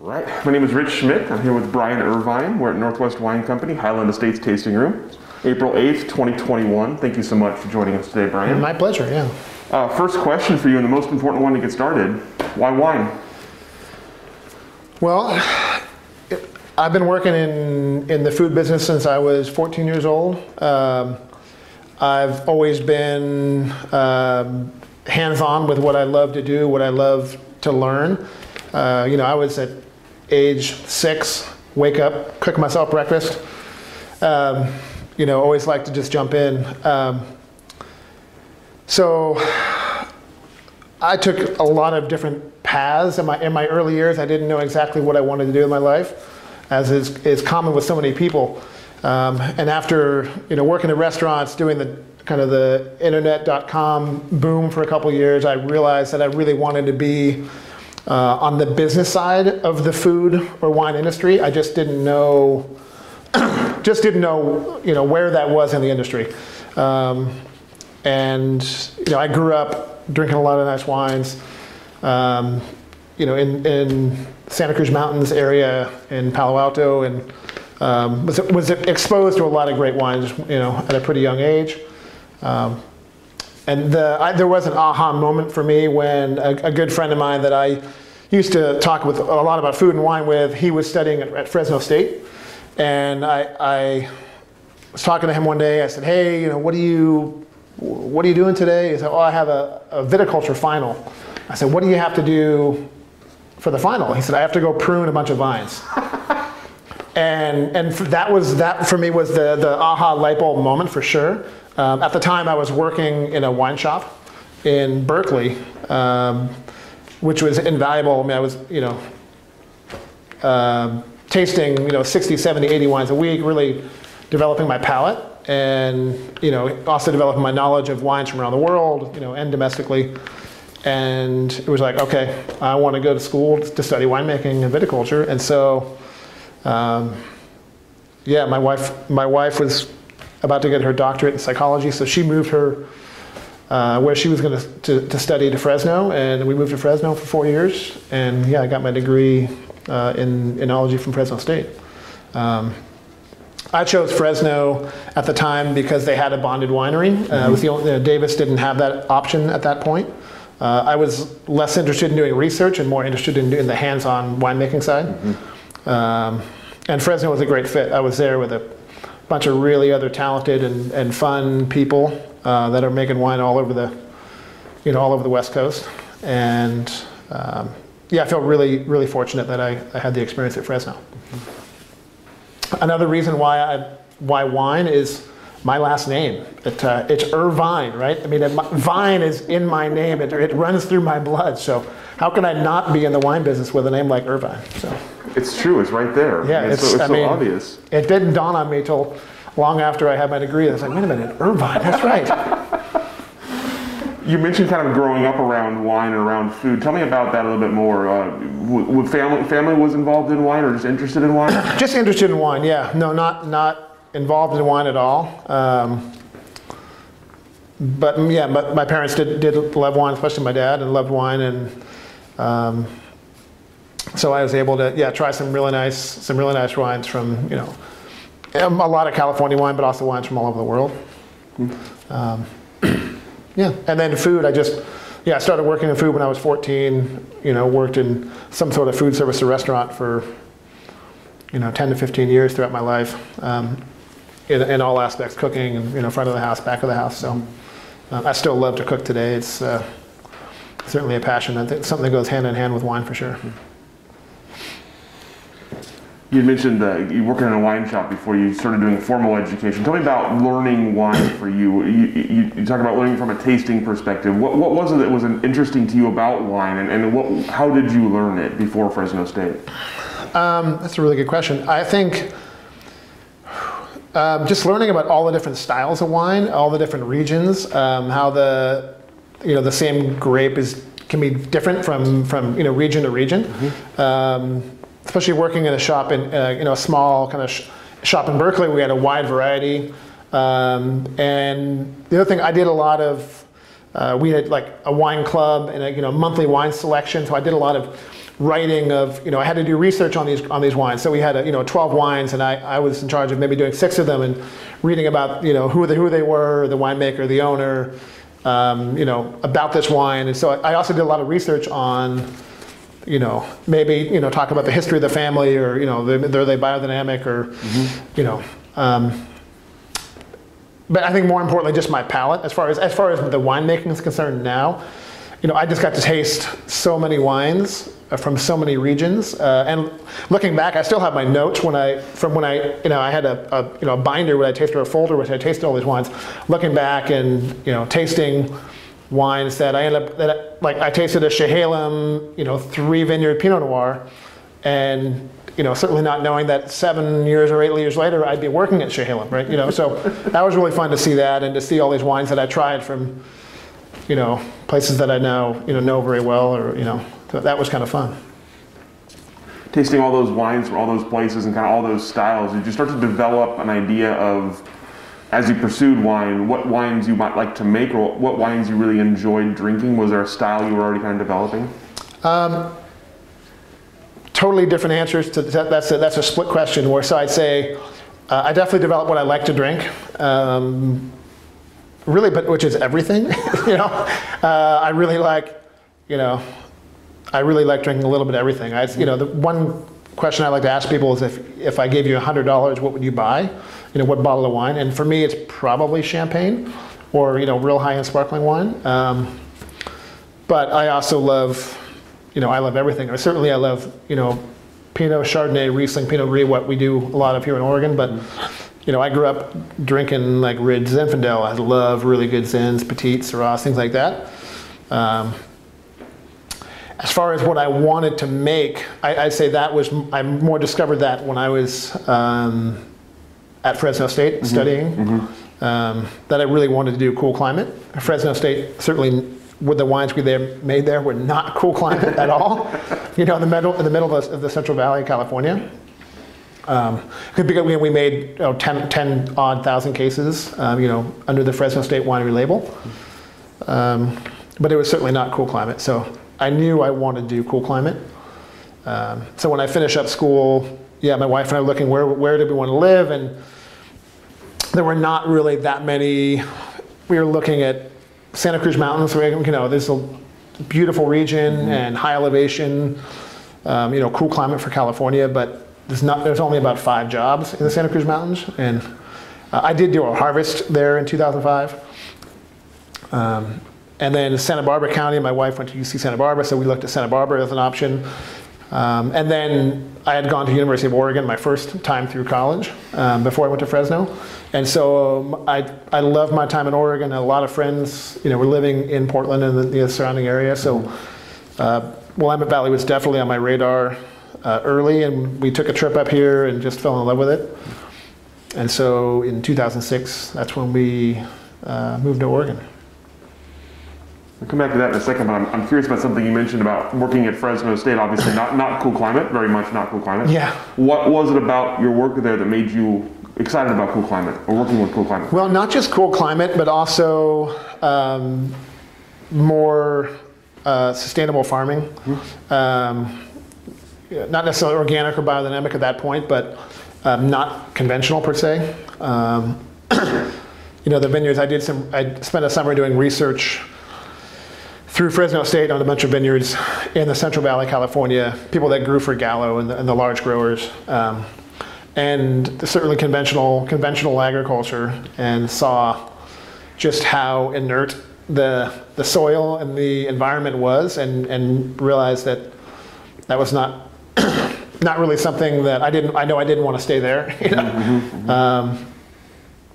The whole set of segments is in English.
Right, my name is Rich Schmidt. I'm here with Brian Irvine. We're at Northwest Wine Company, Hyland Estates Tasting Room, April 8th, 2021. Thank you so much for joining us today, Brian. My pleasure, yeah. Uh, first question for you, and the most important one to get started why wine? Well, I've been working in, in the food business since I was 14 years old. Um, I've always been um, hands on with what I love to do, what I love to learn. Uh, you know, I was at age six, wake up, cook myself breakfast. Um, you know, always like to just jump in. Um, so I took a lot of different paths in my in my early years. I didn't know exactly what I wanted to do in my life, as is, is common with so many people. Um, and after you know working in restaurants, doing the kind of the internet.com boom for a couple years, I realized that I really wanted to be uh, on the business side of the food or wine industry. I just didn't know just didn't know you know where that was in the industry. Um, and you know I grew up drinking a lot of nice wines. Um, you know, in, in Santa Cruz Mountains area in Palo Alto, and um, was was exposed to a lot of great wines. You know, at a pretty young age. Um, and the, I, there was an aha moment for me when a, a, good friend of mine that I used to talk with a lot about food and wine with, he was studying at, at Fresno State, and I, I was talking to him one day. I said, "Hey, you know, what do you what are you doing today? He said, oh, I have a, a viticulture final. I said, what do you have to do for the final? He said, I have to go prune a bunch of vines. and and that was that for me was the the aha light bulb moment for sure. Um, at the time, I was working in a wine shop in Berkeley, um, which was invaluable. I mean, I was you know uh, tasting you know 60, 70, 80 wines a week, really developing my palate and you know also developing my knowledge of wines from around the world, you know, and domestically. And it was like, okay, I want to go to school to study winemaking and viticulture, and so, um, yeah, my wife, my wife was about to get her doctorate in psychology, so she moved her uh, where she was going to, to study to Fresno, and we moved to Fresno for four years, and yeah, I got my degree uh, in enology from Fresno State. Um, I chose Fresno at the time because they had a bonded winery. Uh, was the only, know, Davis didn't have that option at that point. Uh, I was less interested in doing research and more interested in doing the hands-on winemaking side. Mm-hmm. Um, and Fresno was a great fit. I was there with a bunch of really other talented and, and fun people uh, that are making wine all over the, you know, all over the West Coast. And um, yeah, I felt really, really fortunate that I, I had the experience at Fresno. Mm-hmm. Another reason why I why wine is my last name. It, uh, it's Irvine, right? I mean, it, vine is in my name. It, it runs through my blood. So how can I not be in the wine business with a name like Irvine? So it's true. It's right there. Yeah, it's, it's, so, it's I so mean, obvious. It didn't dawn on me till long after I had my degree. I was like, wait a minute, Irvine. That's right. You mentioned kind of growing up around wine and around food. Tell me about that a little bit more. Uh, family family was involved in wine or just interested in wine? just interested in wine. Yeah. No, not not involved in wine at all. Um, but yeah, but my parents did did love wine, especially my dad, and loved wine, and um, so I was able to yeah try some really nice some really nice wines from you know um, a lot of California wine, but also wines from all over the world. Um, yeah, and then food. I just yeah, I started working in food when I was 14. You know, worked in some sort of food service or restaurant for you know 10 to 15 years throughout my life, um, in, in, all aspects, cooking you know front of the house, back of the house. So uh, I still love to cook today. It's uh, certainly a passion. I think something that goes hand in hand with wine for sure. You mentioned uh, you working in a wine shop before you started doing formal education. Tell me about learning wine for you. You, you, you talk about learning from a tasting perspective. What, what was it that was interesting to you about wine, and, and what, how did you learn it before Fresno State? Um, that's a really good question. I think Um, just learning about all the different styles of wine, all the different regions, um, how the you know the same grape is can be different from from you know region to region. Um, especially working in a shop in uh, you know a small kind of sh- shop in Berkeley, we had a wide variety. Um, and the other thing, I did a lot of. Uh, we had like a wine club and a you know monthly wine selection, so I did a lot of writing of you know I had to do research on these on these wines. So we had a, you know 12 wines, and I, I was in charge of maybe doing six of them and reading about you know who the, who they were, the winemaker, the owner, um, you know about this wine. And so I also did a lot of research on you know maybe you know talk about the history of the family or you know are they biodynamic or mm-hmm. you know. Um, but I think more importantly, just my palate as far as as far as the winemaking is concerned now. You know, I just got to taste so many wines uh, from so many regions. Uh, and looking back, I still have my notes when I from when I you know I had a, a you know a binder where I tasted or a folder which I tasted all these wines. Looking back and you know tasting wines that I ended up that I, like I tasted a Chehalem you know three vineyard Pinot Noir, and you know certainly not knowing that seven years or eight years later I'd be working at Chehalem, right? You know, so that was really fun to see that and to see all these wines that I tried from you know places that I now you know know very well or you know so that was kind of fun. Tasting all those wines from all those places and kind of all those styles, did you start to develop an idea of, as you pursued wine, what wines you might like to make or what wines you really enjoyed drinking? Was there a style you were already kind of developing? Um, totally different answers to that. That's a, that's a split question. Where so I'd say uh, I definitely developed what I like to drink. Um, really, but which is everything. you know, uh, I really like, you know, I really like drinking a little bit of everything. I, you know, the one question I like to ask people is if, if I gave you $100, what would you buy? You know, what bottle of wine? And for me, it's probably champagne or, you know, real high-end sparkling wine. Um, but I also love, you know, I love everything. Or certainly I love, you know, Pinot, Chardonnay, Riesling, Pinot Gris, what we do a lot of here in Oregon. But, you know, I grew up drinking like Ridge Zinfandel. I love really good Zins, Petits, Syrahs, things like that. Um, as far as what I wanted to make, I, would say that was, I more discovered that when I was um, at Fresno State mm-hmm. studying, mm-hmm. Um, that I really wanted to do cool climate. Fresno State certainly with the wines we there made there were not cool climate at all. You know, in the middle, in the middle of the, of the Central Valley of California. Um, because we made know, 10, 10 odd thousand cases, um, you know, under the Fresno State winery label. Um, but it was certainly not cool climate. So I knew I wanted to do cool climate. Um, so when I finished up school, yeah, my wife and I were looking where where did we want to live, and there were not really that many. We were looking at Santa Cruz Mountains. So you know, there's a beautiful region mm-hmm. and high elevation. Um, you know, cool climate for California, but there's not. There's only about five jobs in the Santa Cruz Mountains, and uh, I did do a harvest there in 2005. Um, and then Santa Barbara County, my wife went to UC Santa Barbara, so we looked at Santa Barbara as an option. Um, and then I had gone to University of Oregon my first time through college um, before I went to Fresno. And so um, I, I loved my time in Oregon. A lot of friends, you know, were living in Portland and the, the surrounding area. So uh, Willamette Valley was definitely on my radar uh, early, and we took a trip up here and just fell in love with it. And so in 2006, that's when we uh, moved to Oregon. I'll come back to that in a second, but I'm, I'm curious about something you mentioned about working at Fresno State. Obviously, not, not cool climate, very much not cool climate. Yeah. What was it about your work there that made you excited about cool climate or working with cool climate? Well, not just cool climate, but also um, more uh, sustainable farming. Mm-hmm. Um, not necessarily organic or biodynamic at that point, but um, not conventional per se. Um, you know, the vineyards. I did some. I spent a summer doing research through Fresno State on a bunch of vineyards in the Central Valley, California, people that grew for Gallo and the, and the large growers. Um, and certainly conventional conventional agriculture and saw just how inert the the soil and the environment was and and realized that that was not not really something that I didn't I know I didn't want to stay there you know? mm-hmm, mm-hmm. Um,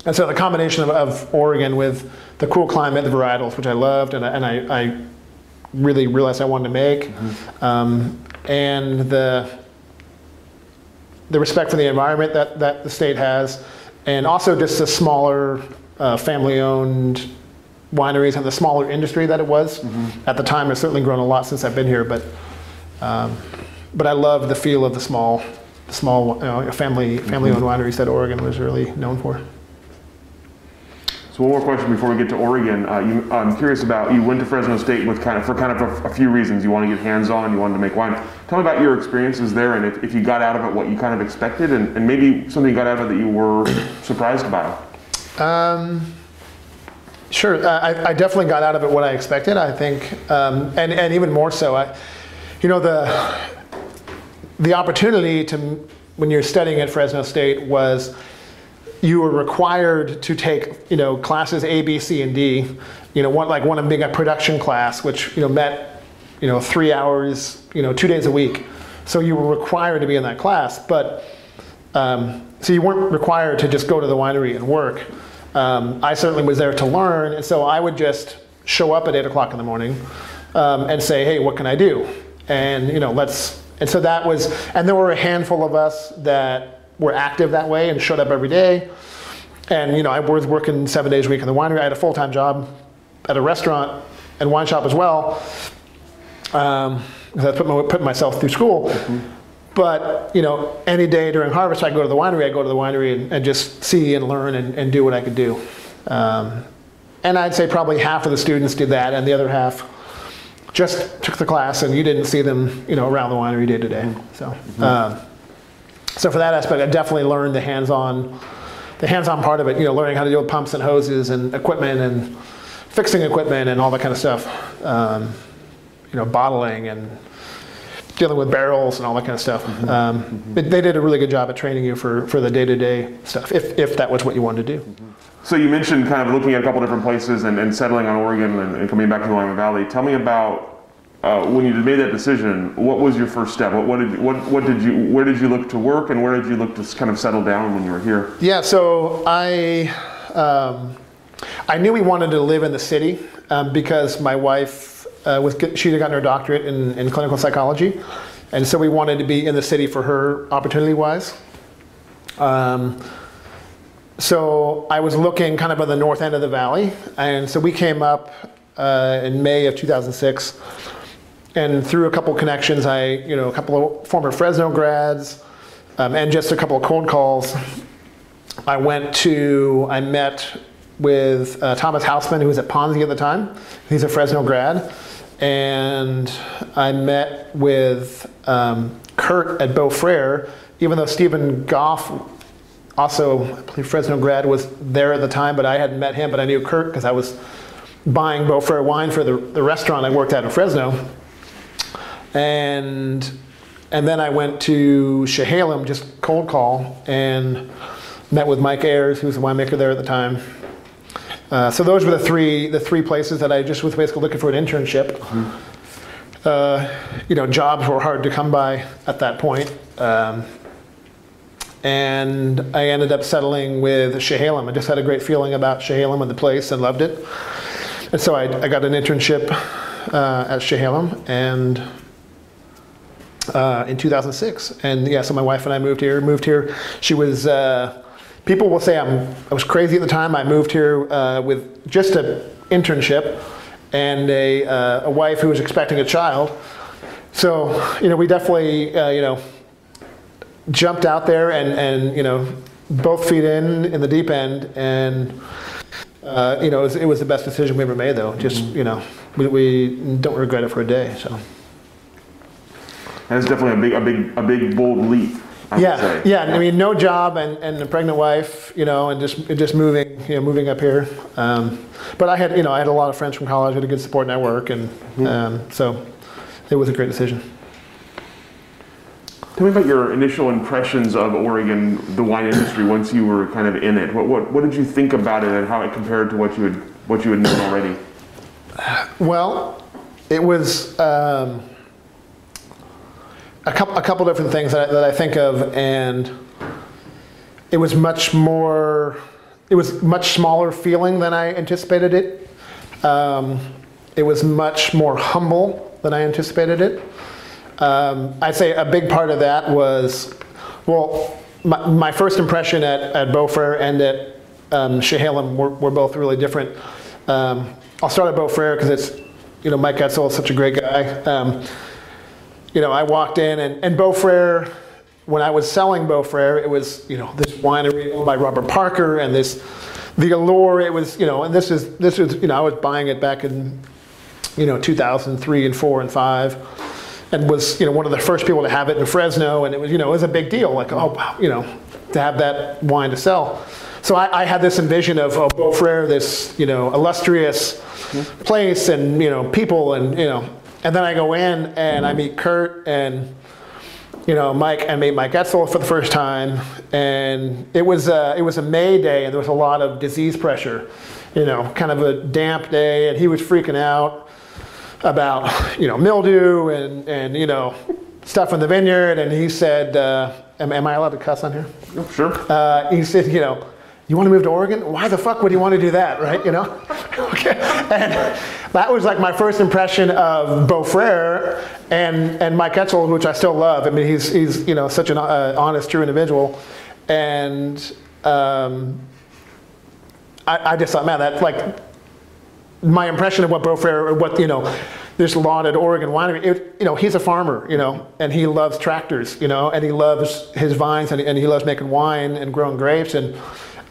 and so the combination of, of, Oregon with the cool climate the varietals which I loved and I, and I, I really realized I wanted to make, mm-hmm. um, and the the respect for the environment that, that the state has, and also just the smaller uh, family-owned wineries and the smaller industry that it was at the time. It's certainly grown a lot since I've been here, but um, but I love the feel of the small, small you know, family family-owned wineries that Oregon was really known for. So one more question before we get to Oregon. Uh, you, I'm curious about you went to Fresno State with kind of for kind of a, a few reasons. You want to get hands-on. You wanted to make wine. Tell me about your experiences there, and if, if you got out of it what you kind of expected, and, and maybe something you got out of it that you were surprised by. Um, sure, I, I definitely got out of it what I expected. I think, um, and and even more so, I, you know, the the opportunity to when you're studying at Fresno State was you were required to take you know classes A, B, C, and D. You know, one like one of being a production class, which you know met you know three hours, you know, two days a week. So you were required to be in that class, but um, so you weren't required to just go to the winery and work. Um, I certainly was there to learn, and so I would just show up at eight o'clock in the morning um, and say, "Hey, what can I do?" And you know, let's. And so that was, and there were a handful of us that were active that way and showed up every day. And you know, I was working seven days a week in the winery. I had a full-time job at a restaurant and wine shop as well. Um, I put, my, put myself through school. But you know, any day during harvest, I go to the winery. I go to the winery and, and just see and learn and, and do what I could do. Um, and I'd say probably half of the students did that, and the other half just took the class, and you didn't see them, you know, around the winery day to day. So, um, so for that aspect, I definitely learned the hands-on, the hands-on part of it. You know, learning how to deal with pumps and hoses and equipment and fixing equipment and all that kind of stuff. Um, you know, bottling and dealing with barrels and all that kind of stuff. Um, but they did a really good job at training you for, for the day-to-day stuff, if, if that was what you wanted to do. So you mentioned kind of looking at a couple different places and, and settling on Oregon and, and coming back to the Willamette Valley. Tell me about uh, when you made that decision. What was your first step? What, what did what what did you where did you look to work and where did you look to kind of settle down when you were here? Yeah, so I, um, I knew we wanted to live in the city um, because my wife uh, was she had gotten her doctorate in, in clinical psychology, and so we wanted to be in the city for her opportunity wise. Um, so I was looking kind of on the north end of the valley, and so we came up uh, in May of 2006, and through a couple connections, I you know a couple of former Fresno grads, um, and just a couple of cold calls. I went to, I met with uh, Thomas Houseman, who was at Ponzi at the time. He's a Fresno grad. And I met with um, Kurt at Beaux Frères, even though Stephen Goff, also, I believe Fresno grad, was there at the time, but I hadn't met him, but I knew Kurt because I was buying Beaux Frères wine for the, the restaurant I worked at in Fresno. And and then I went to Chehalem, just cold call, and met with Mike Eyres, who was the winemaker there at the time. Uh, so those were the three the three places that I just was basically looking for an internship. Uh, you know, jobs were hard to come by at that point. Um, and I ended up settling with Chehalem. I just had a great feeling about Chehalem and the place and loved it. And so I, I got an internship uh, at Chehalem and uh, in 2006. And yeah, so my wife and I moved here. Moved here. She was. Uh, people will say I'm. I was crazy at the time. I moved here uh, with just an internship and a, uh, a wife who was expecting a child. So you know, we definitely uh, you know jumped out there and and you know both feet in in the deep end and. Uh, you know, it was, it was the best decision we ever made, though. Just, you know, we, we don't regret it for a day. So. That's definitely a big a big a big bold leap. I Yeah, say. yeah. I mean, no job and, and a pregnant wife, you know, and just just moving, you know, moving up here. Um, but I had, you know, I had a lot of friends from college, had a good support network, and um, so it was a great decision. Tell me about your initial impressions of Oregon, the wine industry, once you were kind of in it. What, what, what did you think about it and how it compared to what you had, what you had known already? Well, it was um, a couple a couple different things that I, that I think of, and it was much more. It was much smaller feeling than I anticipated it. Um, it was much more humble than I anticipated it. Um, I'd say a big part of that was, well, my, my first impression at, at Beaux Frères and at um, Chehalem were, were both really different. Um, I'll start at Beaux Frères because it's, you know, Mike Etzel is such a great guy. Um, you know, I walked in and, and Beaux Frères, when I was selling Beaux Frères, it was, you know, this winery owned by Robert Parker and this, the allure, it was, you know, and this is, this is, you know, I was buying it back in, you know, 2003 and 4 and 5 and was, you know, one of the first people to have it in Fresno and it was, you know, it was a big deal, like, oh, wow, you know, to have that wine to sell. So I, I had this envision of oh, Beaux Frères, this, you know, illustrious mm-hmm. place and, you know, people and, you know, and then I go in and I meet Kurt and, you know, Mike, I meet Mike Etzel for the first time, and it was a, it was a May day, and there was a lot of disease pressure, you know, kind of a damp day, and he was freaking out about, you know, mildew and, and you know, stuff in the vineyard, and he said, uh, am, am I allowed to cuss on here? Sure. Uh, he said, you know, you want to move to Oregon? Why the fuck would you want to do that, right? You know? okay. And that was like my first impression of Beaux Frères and, and Mike Etzel, which I still love. I mean, he's, he's you know, such an uh, honest, true individual. And um, I, I just thought, man, that's like my impression of what Beaux Frères, or what, you know, this lauded Oregon winery, it, you know, he's a farmer, you know, and he loves tractors, you know, and he loves his vines and, and he loves making wine and growing grapes. And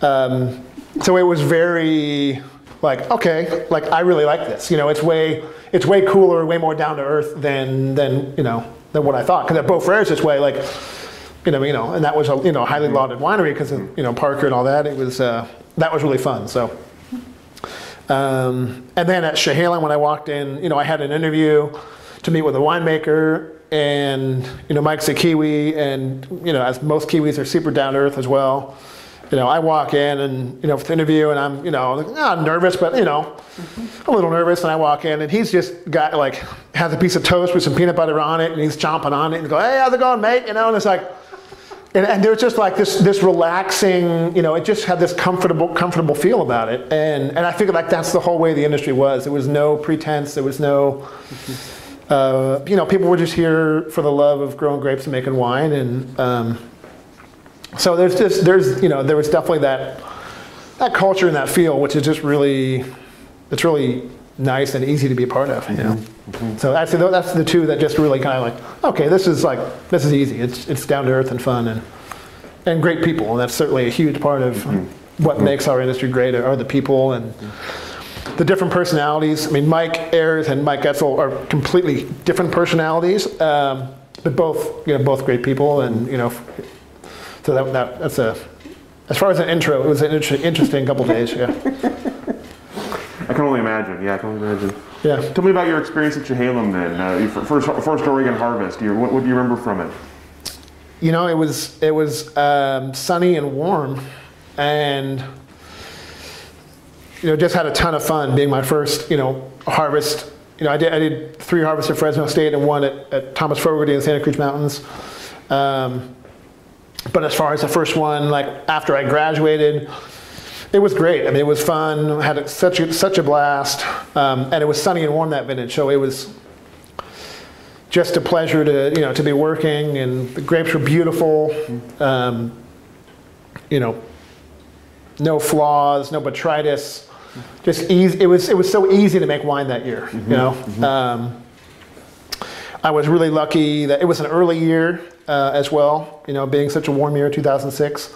um, so it was very like, okay, like I really like this. You know, it's way, it's way cooler, way more down to earth than, than, you know, than what I thought. Because at Beaux Frères is this way, like, you know, you know, and that was a, you know, highly lauded winery because of, you know, Parker and all that. It was, uh, that was really fun. So, um, and then at Chehalem, when I walked in, you know, I had an interview to meet with a winemaker, and you know, Mike's a Kiwi, and you know, as most Kiwis are super down to earth as well. You know, I walk in and you know, for the interview, and I'm you know, not nervous, but you know, a little nervous, and I walk in, and he's just got like has a piece of toast with some peanut butter on it, and he's chomping on it, and go, hey, how's it going, mate? You know, and it's like. And, and there's just like this, this relaxing, you know, it just had this comfortable, comfortable feel about it. And, and I figured like that's the whole way the industry was. There was no pretense. There was no, uh, you know, people were just here for the love of growing grapes and making wine. And um, so there's just, there's, you know, there was definitely that, that culture and that feel, which is just really, it's really nice and easy to be a part of, you know. So actually, that's the two that just really kind of like, okay, this is like, this is easy. It's, it's down to earth and fun and, and great people. And that's certainly a huge part of what makes our industry great are the people and the different personalities. I mean, Mike Eyres and Mike Etzel are completely different personalities, um, but both, you know, both great people. And, you know, so that, that, that's a, as far as an intro, it was an inter- interesting couple days, yeah. I can only imagine. Yeah, I can only imagine. Yeah. Tell me about your experience at Chehalem then. Uh, your first, first Oregon harvest. Do you, what, what do you remember from it? You know, it was it was um, sunny and warm, and you know, just had a ton of fun being my first you know harvest. You know, I did I did three harvests at Fresno State and one at, at Thomas Fogarty in the Santa Cruz Mountains. Um, but as far as the first one, like after I graduated, it was great. I mean, it was fun. Had such a, such a blast, um, and it was sunny and warm that vintage, so it was just a pleasure to you know to be working. And the grapes were beautiful. Um, you know, no flaws, no botrytis. Just easy. It was it was so easy to make wine that year. You know. Um, I was really lucky that it was an early year uh, as well, you know, being such a warm year, 2006,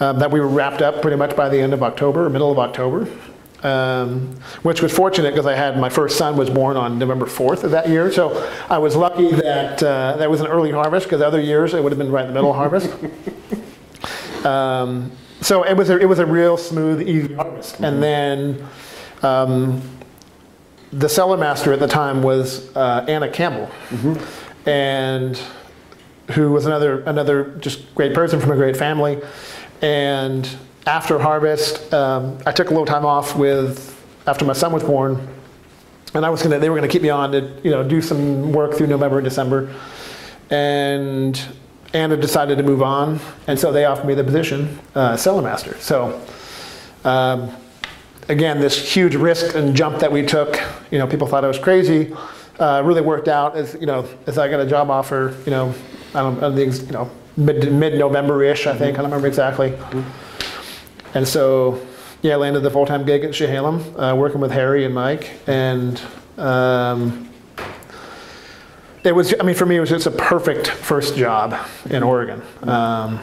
um, that we were wrapped up pretty much by the end of October, or middle of October, um, which was fortunate because I had my first son was born on November 4th of that year. So I was lucky that uh, that was an early harvest because other years it would have been right in the middle of harvest. Um, so it was a, it was a real smooth, easy harvest. And then um, the cellar master at the time was uh, Anna Campbell, and who was another another just great person from a great family. And after harvest, um, I took a little time off with after my son was born, and I was gonna they were gonna keep me on to you know do some work through November and December, and Anna decided to move on, and so they offered me the position, uh, cellar master. So. Um, again, this huge risk and jump that we took, you know, people thought I was crazy, uh, really worked out as, you know, as I got a job offer, you know, I don't, I don't think, you know, mid, mid-November-ish, I think, I don't remember exactly. And so, yeah, I landed the full-time gig at Chehalem, uh, working with Harry and Mike, and um, it was, I mean, for me, it was just a perfect first job in Oregon. Um,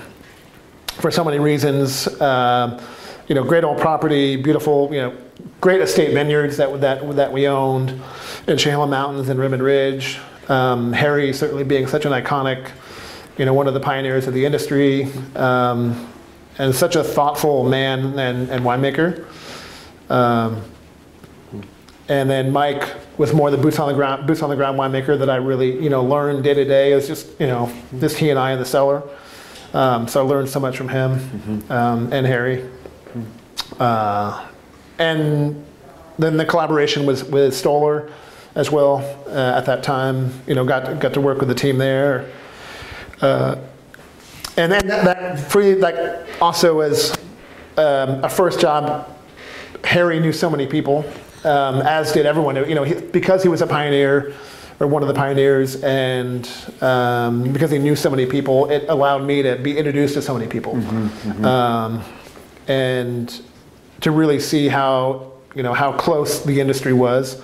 for so many reasons, um, you know, great old property, beautiful, you know, great estate vineyards that, that, that we owned in Chehalem Mountains and Ribbon Ridge. Um, Harry certainly being such an iconic, you know, one of the pioneers of the industry, um, and such a thoughtful man and, and winemaker. Um, and then Mike was more the boots on the ground, boots on the ground winemaker that I really, you know, learned day to day. It was just, you know, just he and I in the cellar. Um, so I learned so much from him um, and Harry. Uh, and then the collaboration was with Stoller as well uh, at that time. You know, got got to work with the team there. Uh, and then that, that free like also as um, a first job. Harry knew so many people, um, as did everyone. You know, he, because he was a pioneer or one of the pioneers, and um, because he knew so many people, it allowed me to be introduced to so many people, Um, and to really see how you know how close the industry was,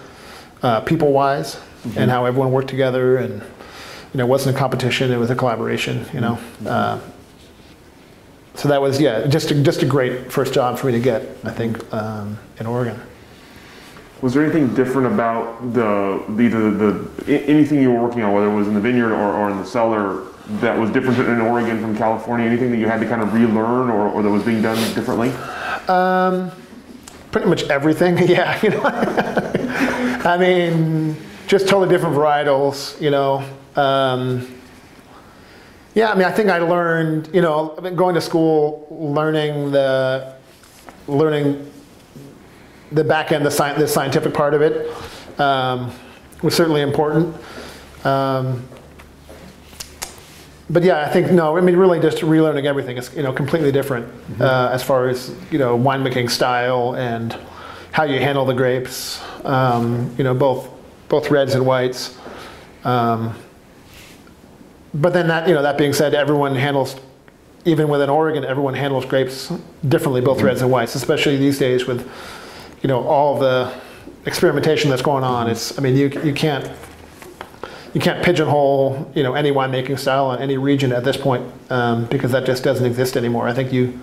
uh, people wise, and how everyone worked together, and you know, it wasn't a competition; it was a collaboration. You know. Uh, so that was yeah, just a, just a great first job for me to get, I think, um, in Oregon. Was there anything different about the, the, the, the, anything you were working on, whether it was in the vineyard or, or in the cellar, that was different in Oregon from California? Anything that you had to kind of relearn or, or that was being done differently? Um, pretty much everything, yeah. You know, I mean, just totally different varietals. You know, um, yeah. I mean, I think I learned. You know, I've been going to school, learning the, learning the back end, the, sci- the scientific part of it, um, was certainly important. Um, but yeah, I think no. I mean, really, just relearning everything is you know completely different uh, as far as you know winemaking style and how you handle the grapes. Um, you know, both both reds and whites. But then that you know that being said, everyone handles even within Oregon, everyone handles grapes differently, both reds and whites, especially these days with you know all the experimentation that's going on. It's I mean you you can't you can't pigeonhole you know any winemaking style in any region at this point um, because that just doesn't exist anymore. I think you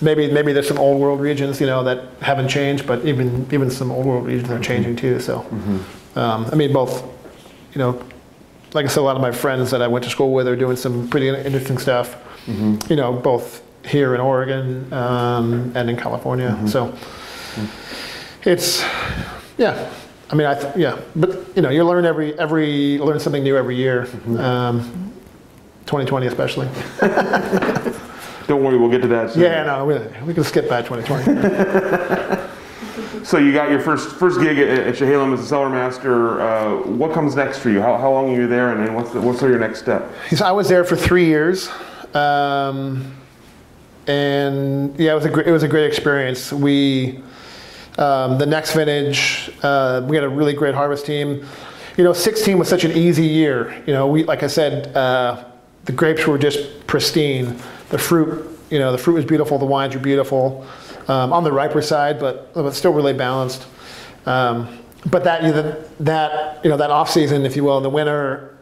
maybe maybe there's some old world regions you know that haven't changed, but even even some old world regions are changing too. So um, I mean both you know like I said, a lot of my friends that I went to school with are doing some pretty interesting stuff. You know both here in Oregon um, and in California. So it's yeah. I mean, I th- yeah, but you know, you learn every every learn something new every year. Um, 2020 especially. Don't worry, we'll get to that soon. Yeah, no, we, we can skip that 2020. So you got your first first gig at, at Chehalem as a cellar master. Uh, what comes next for you? How, how long are you there, and what's the, what's your next step? So I was there for three years, um, and yeah, it was a great, it was a great experience. We um, the next vintage, uh, we had a really great harvest team. You know, 16 was such an easy year. You know, we like I said, uh, the grapes were just pristine. The fruit, you know, the fruit was beautiful. The wines were beautiful. Um, on the riper side, but but still really balanced. Um, but that you know, that you know that off season, if you will, in the winter,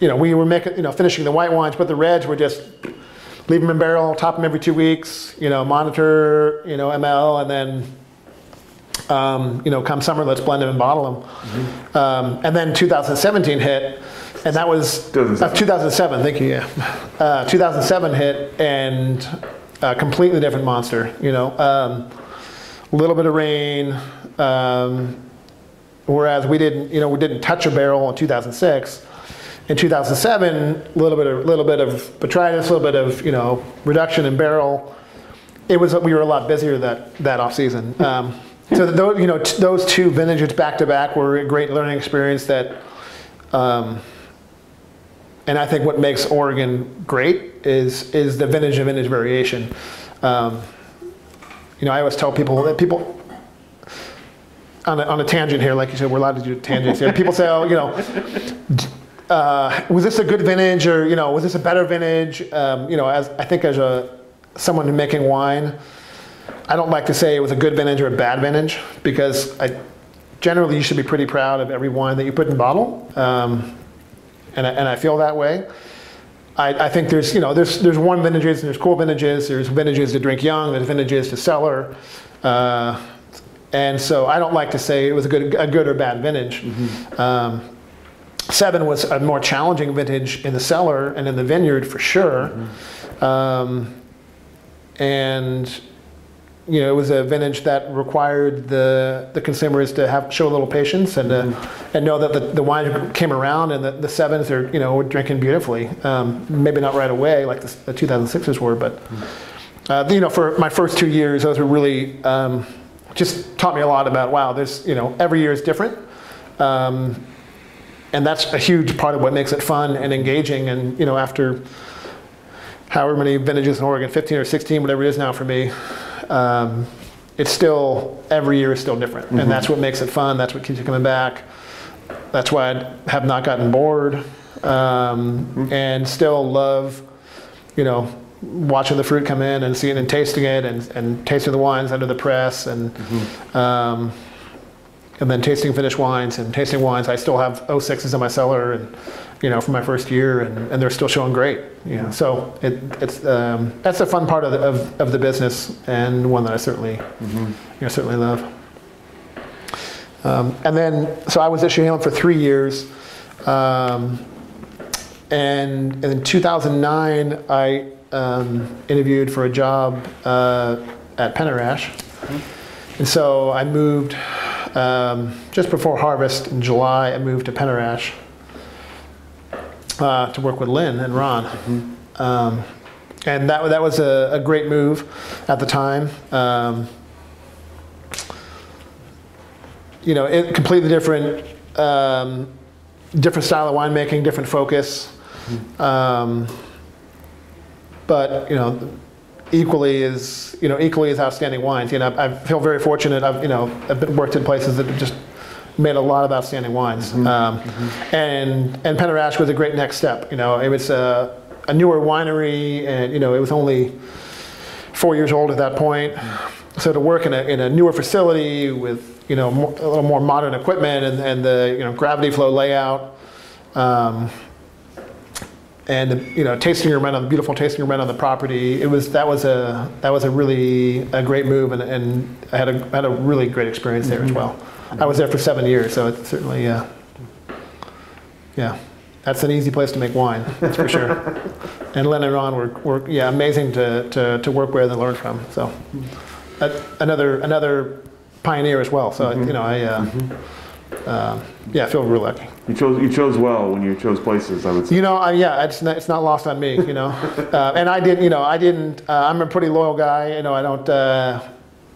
you know, we were making, you know, finishing the white wines, but the reds were just leave them in barrel, top them every two weeks, you know, monitor, you know, ML, and then, um, you know, come summer, let's blend them and bottle them. Um, and then 2017 hit, and that was 2007. uh, 2007. Thank you. Yeah, uh, 2007 hit, and a completely different monster. You know, um, a little bit of rain. Um, whereas we didn't, you know, we didn't touch a barrel in 2006. In 2007, a little bit of little bit of botrytis, a little bit of you know reduction in barrel. It was we were a lot busier that that off season. Um, so those you know t- those two vintages back to back were a great learning experience. That, um, and I think what makes Oregon great is is the vintage to vintage variation. Um, you know, I always tell people that people on a, on a tangent here, like you said, we're allowed to do tangents here. People say, oh, you know, uh, was this a good vintage or you know was this a better vintage? Um, you know, as I think as a someone making wine, I don't like to say it was a good vintage or a bad vintage because I generally you should be pretty proud of every wine that you put in bottle, um, and I, and I feel that way. I, I, think there's you know there's there's warm vintages and there's cool vintages. There's vintages to drink young. There's vintages to cellar. Uh, and so I don't like to say it was a good, a good or bad vintage. Mm-hmm. Um, seven was a more challenging vintage in the cellar and in the vineyard for sure. Mm-hmm. Um, and you know, it was a vintage that required the, the consumers to have show a little patience and uh, mm-hmm. and know that the, the wine came around and the, the sevens are you know drinking beautifully. Um, maybe not right away like the, the 2006s were, but mm-hmm. uh, you know, for my first two years, those were really um, just taught me a lot about wow, there's you know every year is different, um, and that's a huge part of what makes it fun and engaging. And you know after however many vintages in Oregon, 15 or 16, whatever it is now for me, um, it's still every year is still different, mm-hmm. and that's what makes it fun. That's what keeps you coming back. That's why I have not gotten bored, um, mm-hmm. and still love, you know, watching the fruit come in and seeing and tasting it and, and tasting the wines under the press and mm-hmm. um, and then tasting finished wines and tasting wines. I still have 06s in my cellar and you know from my first year and, and they're still showing great. You know, so it, it's um, that's a fun part of the, of, of the business and one that I certainly mm-hmm. you know certainly love. Um, and then so I was at Chehalem for three years. Um, and, and in 2009, I um, interviewed for a job uh, at Penner-Ash. And so I moved um, just before harvest in July. I moved to Penner-Ash uh, to work with Lynn and Ron. Mm-hmm. Um, and that, that was a, a, great move at the time. Um, you know, it, completely different, um, different style of winemaking, different focus. Mm-hmm but you know, equally is you know equally as outstanding wines. You know, I, feel very fortunate. I've you know I've been, worked in places that just made a lot of outstanding wines, mm-hmm. Um, mm-hmm. and and Penner-Ash was a great next step. You know, it was a, a newer winery, and you know it was only four years old at that point. So to work in a, in a newer facility with you know more, a little more modern equipment and, and the you know gravity flow layout, um, and you know tasting room right on the beautiful tasting room right on the property. It was that was a that was a really a great move, and, and I had a had a really great experience there mm-hmm. as well. I was there for seven years, so it's certainly uh, yeah. That's an easy place to make wine, that's for sure. and Lynn and Ron were, were yeah amazing to, to, to work with and learn from. So uh, another another pioneer as well. So mm-hmm. you know I. Uh, mm-hmm uh, yeah, I feel real lucky. You chose you chose well when you chose places. I would say. You know, uh, yeah, it's not, it's not lost on me. You know, uh, and I didn't. You know, I didn't. Uh, I'm a pretty loyal guy. You know, I don't.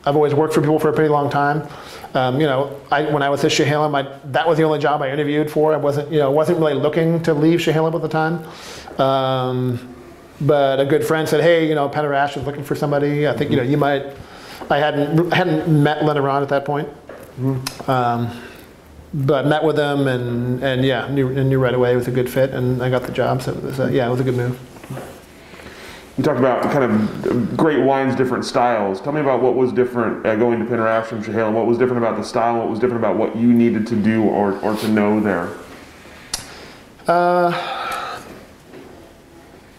I've always worked for people for a pretty long time. Um, you know, I, when I was at Chehalem, I, that was the only job I interviewed for. I wasn't, you know, wasn't really looking to leave Chehalem at the time. Um, but a good friend said, "Hey, you know, Penner-Ash is looking for somebody. I think you know you might." I hadn't hadn't met Lynn Ron at that point. Mm-hmm. Um, but met with them and, and yeah, knew, knew right away it was a good fit, and I got the job. So it was a, yeah, it was a good move. You talked about kind of great wines, different styles. Tell me about what was different uh, going to Penner-Ash from Chehalem. What was different about the style? What was different about what you needed to do or, or to know there? Uh,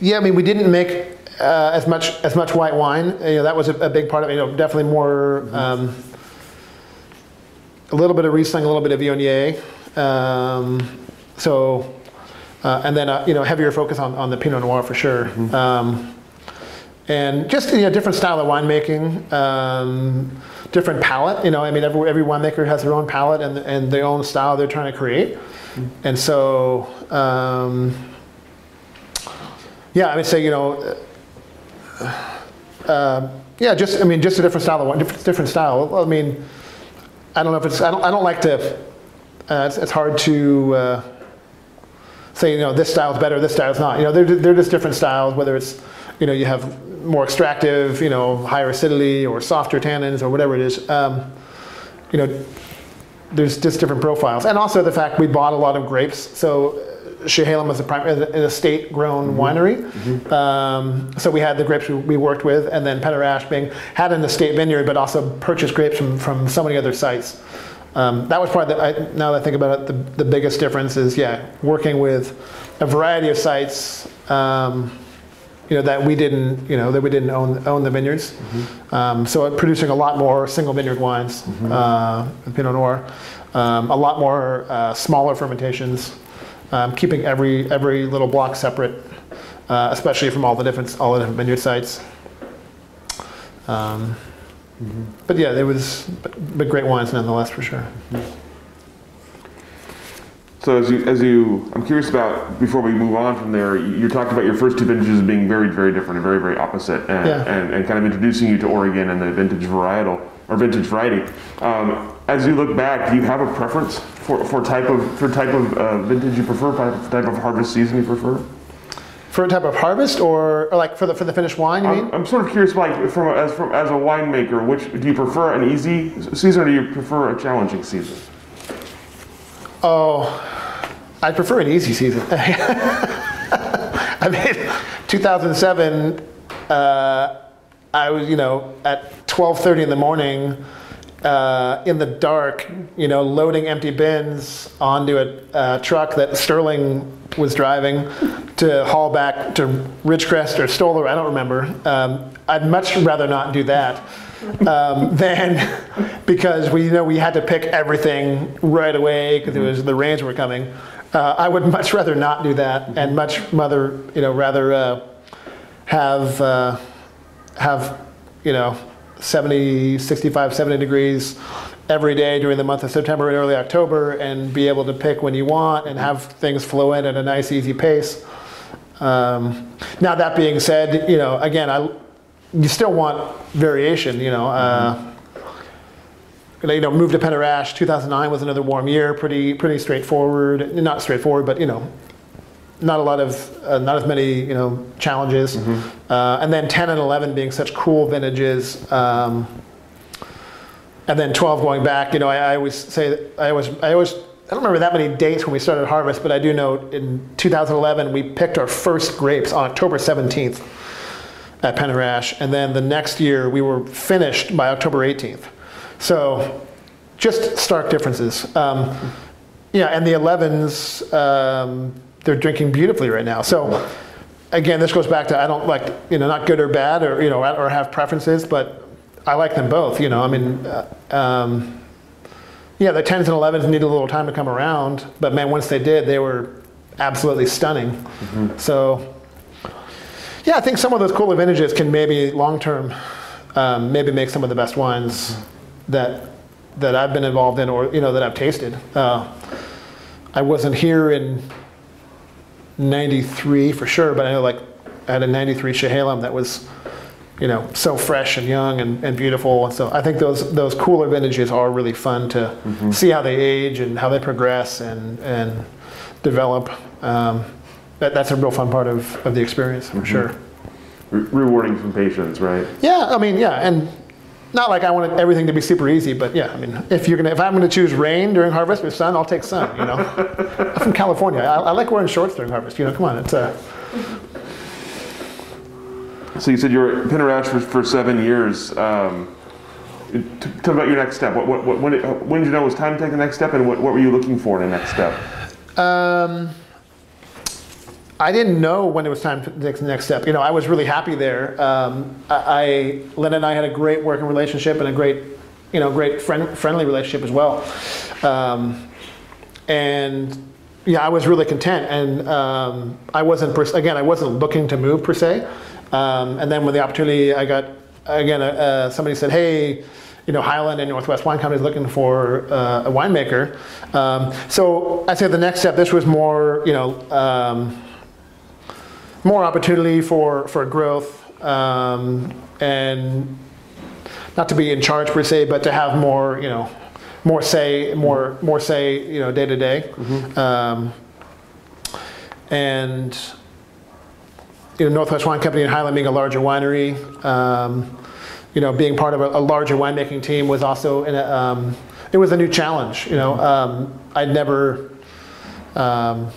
yeah, I mean, we didn't make uh, as much as much white wine. You know, that was a, a big part of it. You know, definitely more. Mm-hmm. Um, a little bit of Riesling, a little bit of Viognier. Um, so, uh, and then, uh, you know, heavier focus on, on the Pinot Noir for sure. Mm-hmm. Um, and just, you know, different style of winemaking, um, different palate. You know, I mean, every, every winemaker has their own palate and, and their own style they're trying to create. And so, um, yeah, I would say, you know, uh, uh, yeah, just, I mean, just a different style of different, different style. I mean, I don't know if it's, I don't, I don't like to, uh, it's, it's, hard to uh, say, you know, this style is better, this style is not. You know, they're, they're just different styles, whether it's, you know, you have more extractive, you know, higher acidity or softer tannins or whatever it is. Um, you know, there's just different profiles. And also the fact we bought a lot of grapes. So Chehalem was a, prim- an estate-grown winery. Um, so we had the grapes we, we worked with, and then Penner being had an estate vineyard, but also purchased grapes from, from so many other sites. Um, that was probably, the, I, now that I think about it, the, the biggest difference is, yeah, working with a variety of sites, um, you know, that we didn't, you know, that we didn't own, own the vineyards. Um, so producing a lot more single vineyard wines, uh, Pinot Noir, um, a lot more uh, smaller fermentations, um, keeping every, every little block separate, uh, especially from all the different, all the different vineyard sites. Um, But yeah, there was, but, but great wines nonetheless, for sure. So as you, as you, I'm curious about, before we move on from there, you talked about your first two vintages being very, very different and very, very opposite, and, Yeah. and, and kind of introducing you to Oregon and the vintage varietal, or vintage variety. Um, as you look back, do you have a preference for, for type of, for type of uh, vintage you prefer, type type of harvest season you prefer? For a type of harvest, or, or like for the for the finished wine, you mean? I'm, I'm sort of curious, like, from, as, from, as a winemaker, which, do you prefer an easy season or do you prefer a challenging season? Oh, I prefer an easy season. I mean, 2007, uh, I was, you know, at 12:30 in the morning, uh, in the dark, you know, loading empty bins onto a uh, truck that Sterling was driving to haul back to Ridgecrest or Stoller. I don't remember. Um, I'd much rather not do that um, than because we you know we had to pick everything right away because it was the rains were coming. Uh, I would much rather not do that, and much rather you know rather uh, have uh, have you know 70, 65, 70 degrees every day during the month of September and early October, and be able to pick when you want and have things flow in at a nice easy pace. Um, now that being said, you know again I you still want variation, you know. Uh, you know, moved to Penner 2009 was another warm year, pretty pretty straightforward. Not straightforward, but you know, not a lot of uh, not as many you know challenges. Uh, and then 10 and 11 being such cool vintages. Um, and then 12 going back, you know, I, I always say I always I always I don't remember that many dates when we started harvest, but I do know in 2011 we picked our first grapes on October 17th at Penner and then the next year we were finished by October 18th. So just stark differences. Um, yeah, and the 11s, um, they're drinking beautifully right now. So again, this goes back to I don't like, you know, not good or bad or, you know, or have preferences, but I like them both, you know. I mean, uh, um, yeah, the 10s and 11s need a little time to come around, but man, once they did, they were absolutely stunning. So yeah, I think some of those cooler vintages can maybe long term, um, maybe make some of the best wines that that I've been involved in, or you know that I've tasted. Uh, I wasn't here in '93 for sure, but I know like I had a '93 Chehalem that was, you know, so fresh and young and, and beautiful. And so I think those those cooler vintages are really fun to see how they age and how they progress and and develop. Um, that, that's a real fun part of, of the experience for sure. Re- rewarding some patience, right? Yeah, I mean, yeah, and not like I want everything to be super easy, but yeah, I mean, if you're gonna, if I'm gonna choose rain during harvest or sun, I'll take sun. You know, I'm from California. I, I like wearing shorts during harvest. You know, come on, it's uh, So you said you were at Penner for, for seven years. Um, t- tell me about your next step. What, what, what, when, did, when did you know it was time to take the next step, and what, what were you looking for in the next step? Um, I didn't know when it was time to take the next step. You know, I was really happy there. Um, I, I, Lynn and I had a great working relationship and a great, you know, great friend, friendly relationship as well. Um, and yeah, I was really content. And um, I wasn't, again, I wasn't looking to move per se. Um, and then when the opportunity, I got, again, uh, uh, somebody said, hey, you know, Hyland and Northwest Wine Company is looking for uh, a winemaker. Um, so I said the next step, this was more, you know, um, more opportunity for, for growth um, and not to be in charge per se, but to have more, you know, more say, more, more say, you know, day to day. Um, And, you know, Northwest Wine Company and Hyland being a larger winery, um, you know, being part of a, a larger winemaking team was also, in a, um, it was a new challenge, you know. Um, I'd never, um,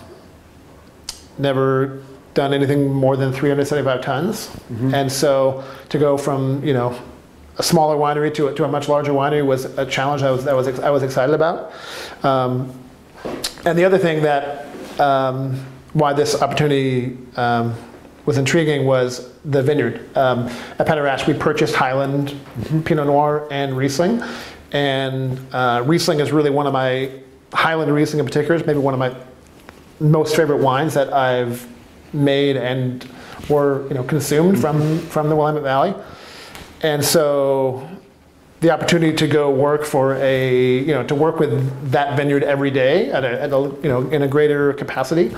never done anything more than 375 tons, and so to go from you know a smaller winery to a, to a much larger winery was a challenge I was I was ex- I was excited about. Um, and the other thing that um, why this opportunity um, was intriguing was the vineyard. Um, at Penner-Ash, we purchased Hyland Pinot Noir and Riesling, and uh, Riesling is really one of my Hyland Riesling in particular is maybe one of my most favorite wines that I've made and were you know consumed from from the Willamette Valley, and so the opportunity to go work for a you know to work with that vineyard every day at a, at a you know in a greater capacity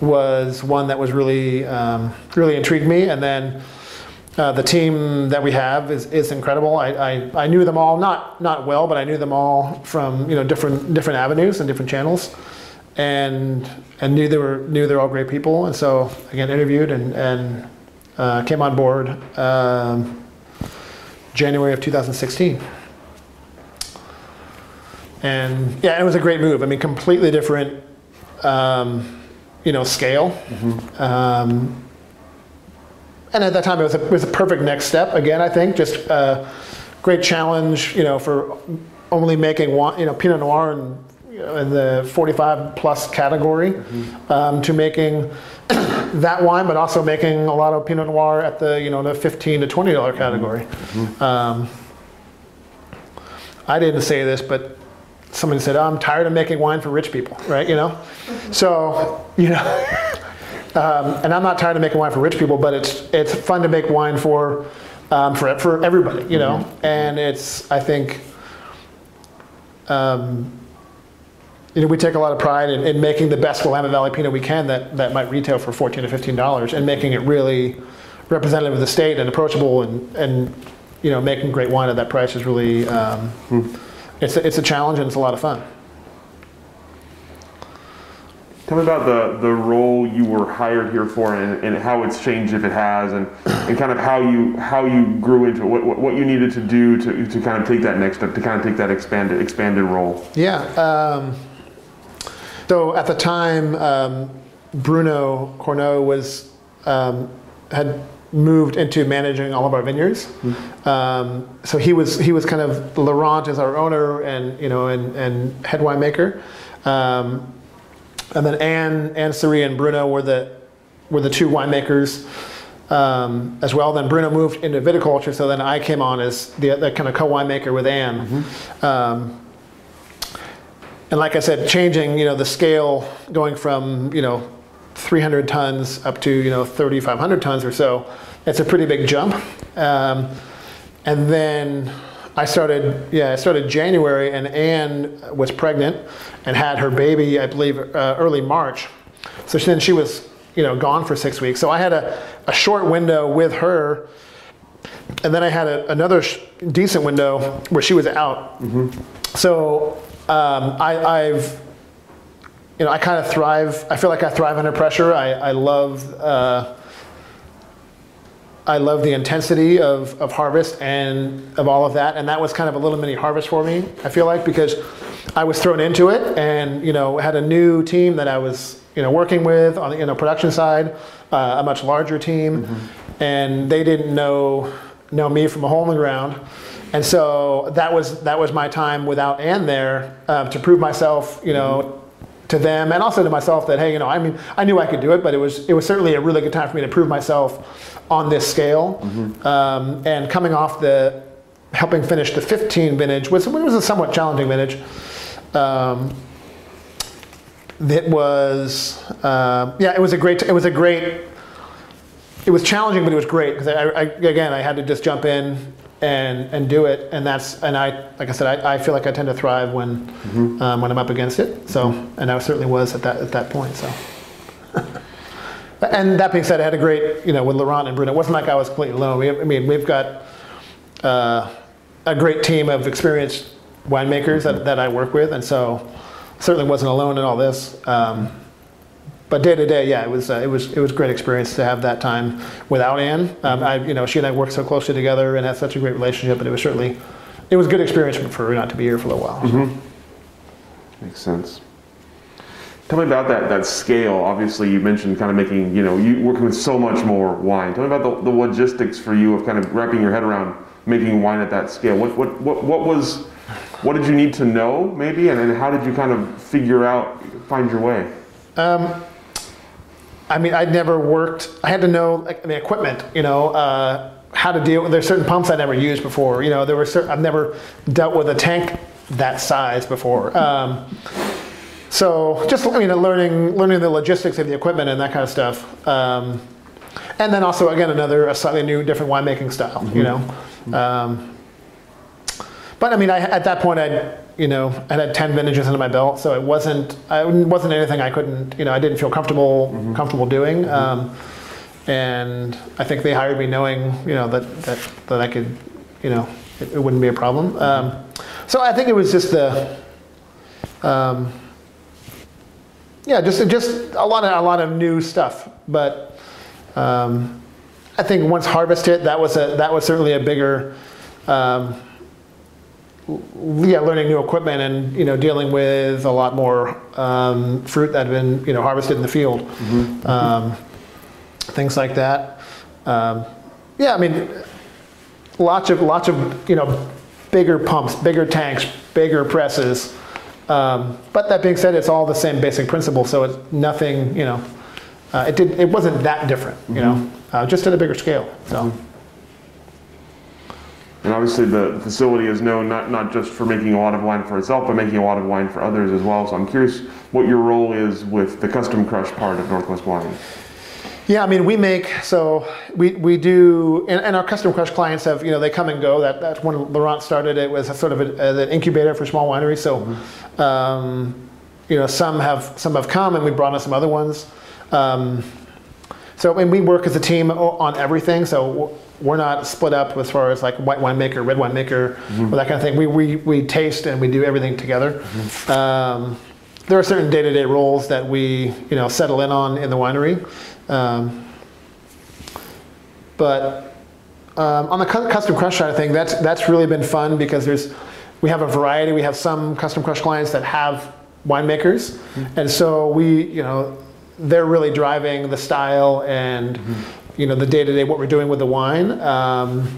was one that was really um, really intrigued me. And then uh, the team that we have is, is incredible. I, I, I knew them all not not well but I knew them all from you know different different avenues and different channels and and knew they were knew they're all great people and so again interviewed and and uh, came on board um, January of 2016. And yeah, it was a great move. I mean, completely different, um, you know, scale. Um, and at that time, it was, a, it was a perfect next step. Again, I think just a great challenge, you know, for only making one, you know, Pinot Noir and in the 45 plus category um, to making that wine, but also making a lot of Pinot Noir at the you know the 15 to 20 dollar category. Um, I didn't say this, but somebody said, oh, "I'm tired of making wine for rich people," right? You know, so you know, um, and I'm not tired of making wine for rich people, but it's it's fun to make wine for um, for for everybody, you know, and it's I think. Um, you know, we take a lot of pride in, in making the best Willamette Valley Pinot we can that, that might retail for 14 to 15 dollars, and making it really representative of the state and approachable, and, and you know, making great wine at that price is really um, it's a, it's a challenge and it's a lot of fun. Tell me about the, the role you were hired here for and, and how it's changed if it has and, and kind of how you how you grew into it, what, what, what you needed to do to, to kind of take that next step, to kind of take that expanded expanded role. Yeah. Um, so at the time, um, Bruno Corneaux was um, had moved into managing all of our vineyards. Um, so he was he was kind of Laurent as our owner and you know and, and head winemaker. Um, and then Anne, Anne Sery and Bruno were the were the two winemakers um, as well. Then Bruno moved into viticulture, so then I came on as the, the kind of co-winemaker with Anne. Um, and like I said, changing you know the scale, going from you know 300 tons up to you know 3,500 tons or so, it's a pretty big jump. Um, and then I started, yeah, I started January, and Anne was pregnant and had her baby, I believe, uh, early March. So then she was, you know, gone for six weeks. So I had a, a short window with her, and then I had a, another sh- decent window where she was out. So um, I, I've, you know, I kind of thrive. I feel like I thrive under pressure. I, I love. Uh, I love the intensity of, of harvest and of all of that. And that was kind of a little mini harvest for me, I feel like, because I was thrown into it and, you know, had a new team that I was, you know, working with on the you know, production side, uh, a much larger team. And they didn't know, know me from a hole in the ground. And so that was, that was my time without Anne there uh, to prove myself, you know, to them and also to myself that hey you know i mean i knew i could do it but it was it was certainly a really good time for me to prove myself on this scale. Um, and coming off the helping finish the 15 vintage was, was a somewhat challenging vintage um, that was uh, yeah it was a great it was a great it was challenging but it was great because I, I, again i had to just jump in and and do it and that's and i like i said i, I feel like i tend to thrive when um, when i'm up against it. So and i certainly was at that at that point so. And that being said i had a great you know with laurent and bruno. It wasn't like i was completely alone. We, i mean we've got uh, a great team of experienced winemakers that, that i work with and so certainly wasn't alone in all this. Um, but day to day, yeah, it was uh, it was it was a great experience to have that time without Anne. Um, I, you know, she and I worked so closely together and had such a great relationship, and it was certainly it was a good experience for her not to be here for a little while. Makes sense. Tell me about that that scale. Obviously, you mentioned kind of making you know you working with so much more wine. Tell me about the, the logistics for you of kind of wrapping your head around making wine at that scale. What what what, what was what did you need to know maybe, and then how did you kind of figure out find your way? Um, I mean, I'd never worked. I had to know like, the equipment. You know. Uh, how to deal. With there's certain pumps I'd never used before. You know, there were certain, I've never dealt with a tank that size before. Um, so just I mean, learning learning the logistics of the equipment and that kind of stuff. Um, and then also again another a slightly new, different winemaking style. Mm-hmm. You know. Um, but I mean, I, at that point, I you know I had ten vintages under my belt, so it wasn't I wasn't anything I couldn't you know I didn't feel comfortable mm-hmm. comfortable doing. Mm-hmm. Um, and I think they hired me knowing you know that that, that I could you know it, it wouldn't be a problem. Um, so I think it was just the um, yeah, just just a lot of a lot of new stuff. But um, I think once harvest hit, that was a that was certainly a bigger. Yeah, learning new equipment and you know dealing with a lot more um, fruit that had been you know harvested in the field, mm-hmm. um, things like that. Um, yeah, I mean, lots of lots of you know bigger pumps, bigger tanks, bigger presses. Um, but that being said, it's all the same basic principle, so it's nothing, you know, uh, it, did, it wasn't that different, you mm-hmm. know, uh, just at a bigger scale. So. And obviously, the facility is known not, not just for making a lot of wine for itself, but making a lot of wine for others as well. So I'm curious what your role is with the custom crush part of Northwest Wine. Yeah, I mean, we make so we, we do, and, and, our custom crush clients have you know they come and go. That that's when Laurent started. It was a sort of a, an incubator for small wineries. So, mm-hmm. um, you know, some have some have come, and we brought in some other ones. Um, so, and we work as a team on everything. So we're not split up as far as like white winemaker, red winemaker, mm-hmm. or that kind of thing. We, we we taste and we do everything together. Mm-hmm. Um, there are certain day-to-day roles that we you know settle in on in the winery. Um, but um, on the custom crush side of thing, that's that's really been fun because there's we have a variety. We have some custom crush clients that have winemakers, mm-hmm. and so we you know they're really driving the style and mm-hmm. You know the day to day what we're doing with the wine. Um,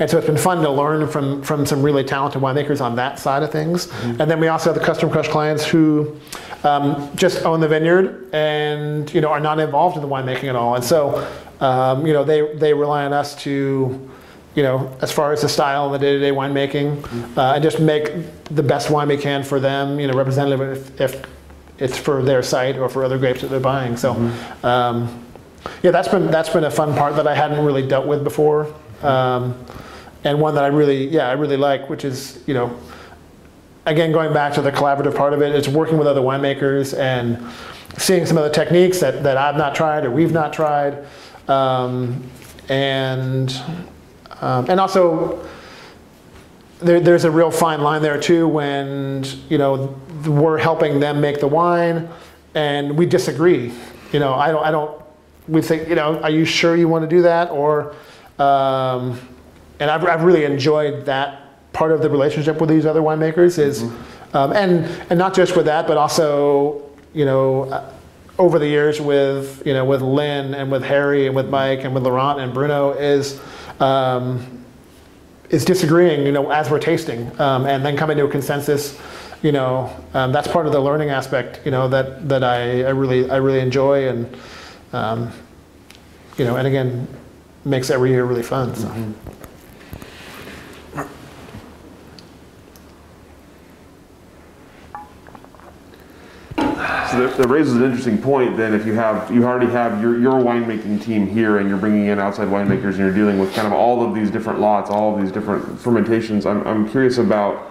and so it's been fun to learn from, from some really talented winemakers on that side of things. Mm-hmm. And then we also have the custom crush clients who um, just own the vineyard and you know are not involved in the winemaking at all. And so um, you know they they rely on us to you know as far as the style and the day-to-day winemaking mm-hmm. uh, and just make the best wine we can for them. You know, representative if, if it's for their site or for other grapes that they're buying. So. Mm-hmm. Um, yeah, that's been that's been a fun part that I hadn't really dealt with before, um, and one that I really yeah I really like, which is you know again, going back to the collaborative part of it, it's working with other winemakers and seeing some of the techniques that, that I've not tried or we've not tried. Um, and, um, and also, there, there's a real fine line there too when, you know, we're helping them make the wine and we disagree. You know, I don't, I don't, we think, you know, are you sure you want to do that? Or, um, and I've, I've really enjoyed that part of the relationship with these other winemakers is, mm-hmm. um, and and not just with that, but also you know. Uh, over the years, with you know, with Lynn and with Harry and with Mike and with Laurent and Bruno, is um, is disagreeing, you know, as we're tasting, um, and then coming to a consensus. You know, um, that's part of the learning aspect. You know, that that I, I really I really enjoy, and um, you know, and again, makes every year really fun. So. Mm-hmm. So that, that, raises an interesting point. Then, if you have you already have your your winemaking team here, and you're bringing in outside winemakers, and you're dealing with kind of all of these different lots, all of these different fermentations, I'm I'm curious about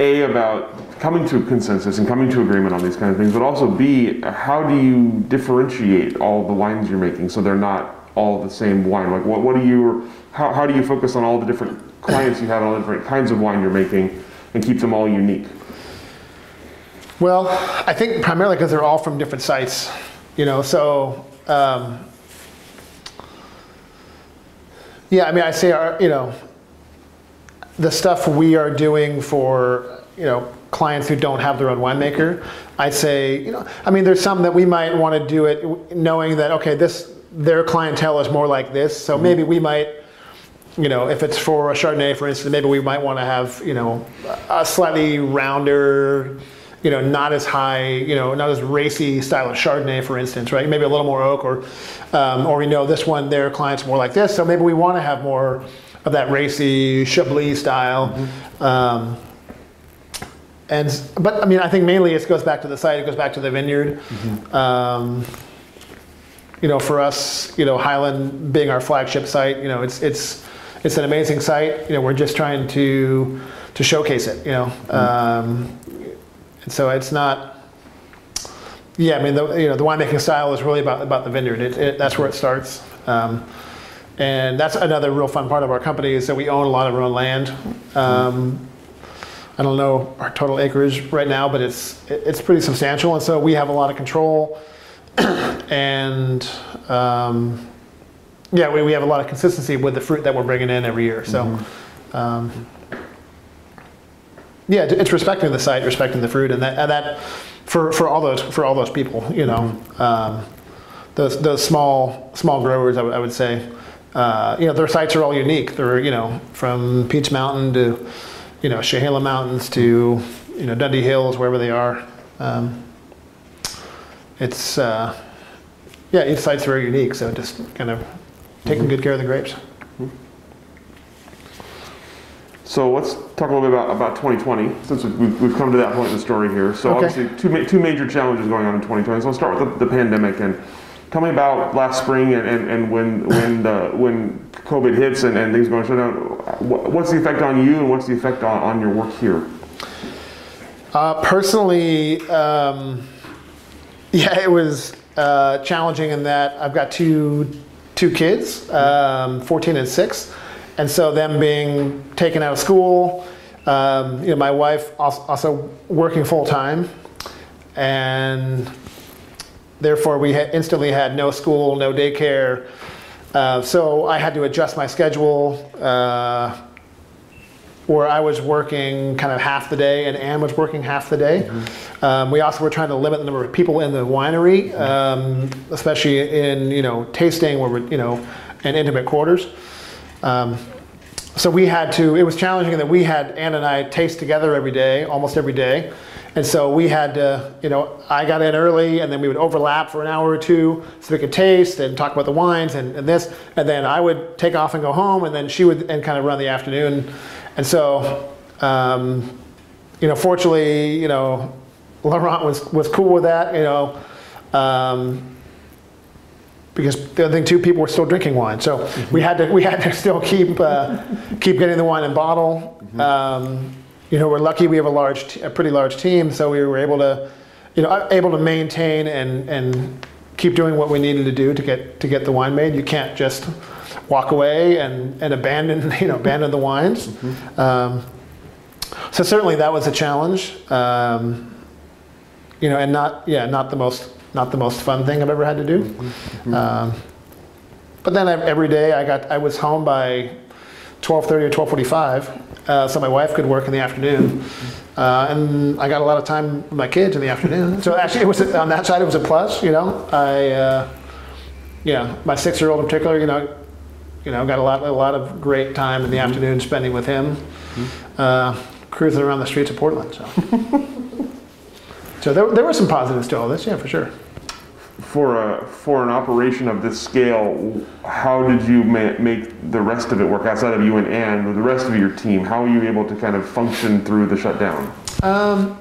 a about coming to a consensus and coming to agreement on these kind of things, but also b how do you differentiate all the wines you're making so they're not all the same wine? Like what what do you how how do you focus on all the different clients you have, all the different kinds of wine you're making, and keep them all unique? Well, I think primarily because they're all from different sites, you know. So, um, yeah, I mean, I say our, you know, the stuff we are doing for you know clients who don't have their own winemaker, I say, you know, I mean, there's some that we might want to do it knowing that okay, this their clientele is more like this, so mm-hmm. maybe we might you know, if it's for a Chardonnay, for instance, maybe we might want to have, you know, a slightly rounder, you know, not as high, you know, not as racy style of Chardonnay, for instance, right? Maybe a little more oak, or, um, or we know this one, their clients more like this, so maybe we want to have more of that racy Chablis style. Mm-hmm. Um, and but I mean, I think mainly it goes back to the site. It goes back to the vineyard. Mm-hmm. Um, you know, for us, you know, Hyland being our flagship site, you know, it's it's it's an amazing site. You know, we're just trying to to showcase it. You know, mm-hmm. um, and so it's not. Yeah, I mean, the you know the winemaking style is really about about the vineyard. It, it, that's where it starts. Um, and that's another real fun part of our company is that we own a lot of our own land. Um, I don't know our total acreage right now, but it's it's pretty substantial, and so we have a lot of control. and um, yeah, we, we have a lot of consistency with the fruit that we're bringing in every year. So, mm-hmm. um, yeah, it's respecting the site, respecting the fruit, and that, and that for, for all those for all those people, you know, mm-hmm. um, those those small small growers, I, I would say, uh, you know, their sites are all unique. They're you know from Peach Mountain to you know Chehalem Mountains to you know Dundee Hills, wherever they are. Um, it's uh, yeah, each site's very unique, so just kind of taking good care of the grapes. So let's talk a little bit about, about 2020, since we've, we've come to that point in the story here. So okay. obviously, two, two major challenges going on in 2020. So let's start with the, the pandemic and tell me about last spring and, and, and when when the, when COVID hits and, and things going to shut down. What's the effect on you and what's the effect on, on your work here? Uh, personally, um, yeah, it was uh, challenging in that I've got two two kids, um, 14 and 6. And so them being taken out of school, um, you know, my wife also working full time, and therefore we had instantly had no school, no daycare. Uh, so I had to adjust my schedule. Uh, where I was working kind of half the day and Anne was working half the day. Mm-hmm. Um, we also were trying to limit the number of people in the winery, um, especially in you know tasting where we're you know in intimate quarters. Um, so we had to. It was challenging that we had Anne and I taste together every day, almost every day. And so we had to, you know, I got in early and then we would overlap for an hour or two so we could taste and talk about the wines and, and this. And then I would take off and go home and then she would and kind of run the afternoon. And so, um, you know, fortunately, you know, Laurent was, was cool with that, you know, um, because the other thing too, people were still drinking wine. So mm-hmm. we had to we had to still keep uh, keep getting the wine in bottle. Mm-hmm. Um, you know, we're lucky we have a large, a pretty large team, so we were able to, you know, able to maintain and and keep doing what we needed to do to get to get the wine made. You can't just walk away and, and abandon, you know, abandon the wines. Mm-hmm. Um, so certainly that was a challenge. Um, you know, and not, yeah, not the most, not the most fun thing I've ever had to do. Mm-hmm. Um, but then every day I got, I was home by 12:30 or 12:45, uh, so my wife could work in the afternoon, uh, and I got a lot of time with my kids in the afternoon. So actually, it was on that side it was a plus. You know, I, uh, yeah, my six-year-old in particular, you know, you know, got a lot, a lot of great time in the mm-hmm. afternoon spending with him, mm-hmm. uh, cruising around the streets of Portland. So, so there, there were some positives to all this, yeah, for sure. For a for an operation of this scale, how did you ma- make the rest of it work outside of you and Anne, or the rest of your team? How were you able to kind of function through the shutdown? Um,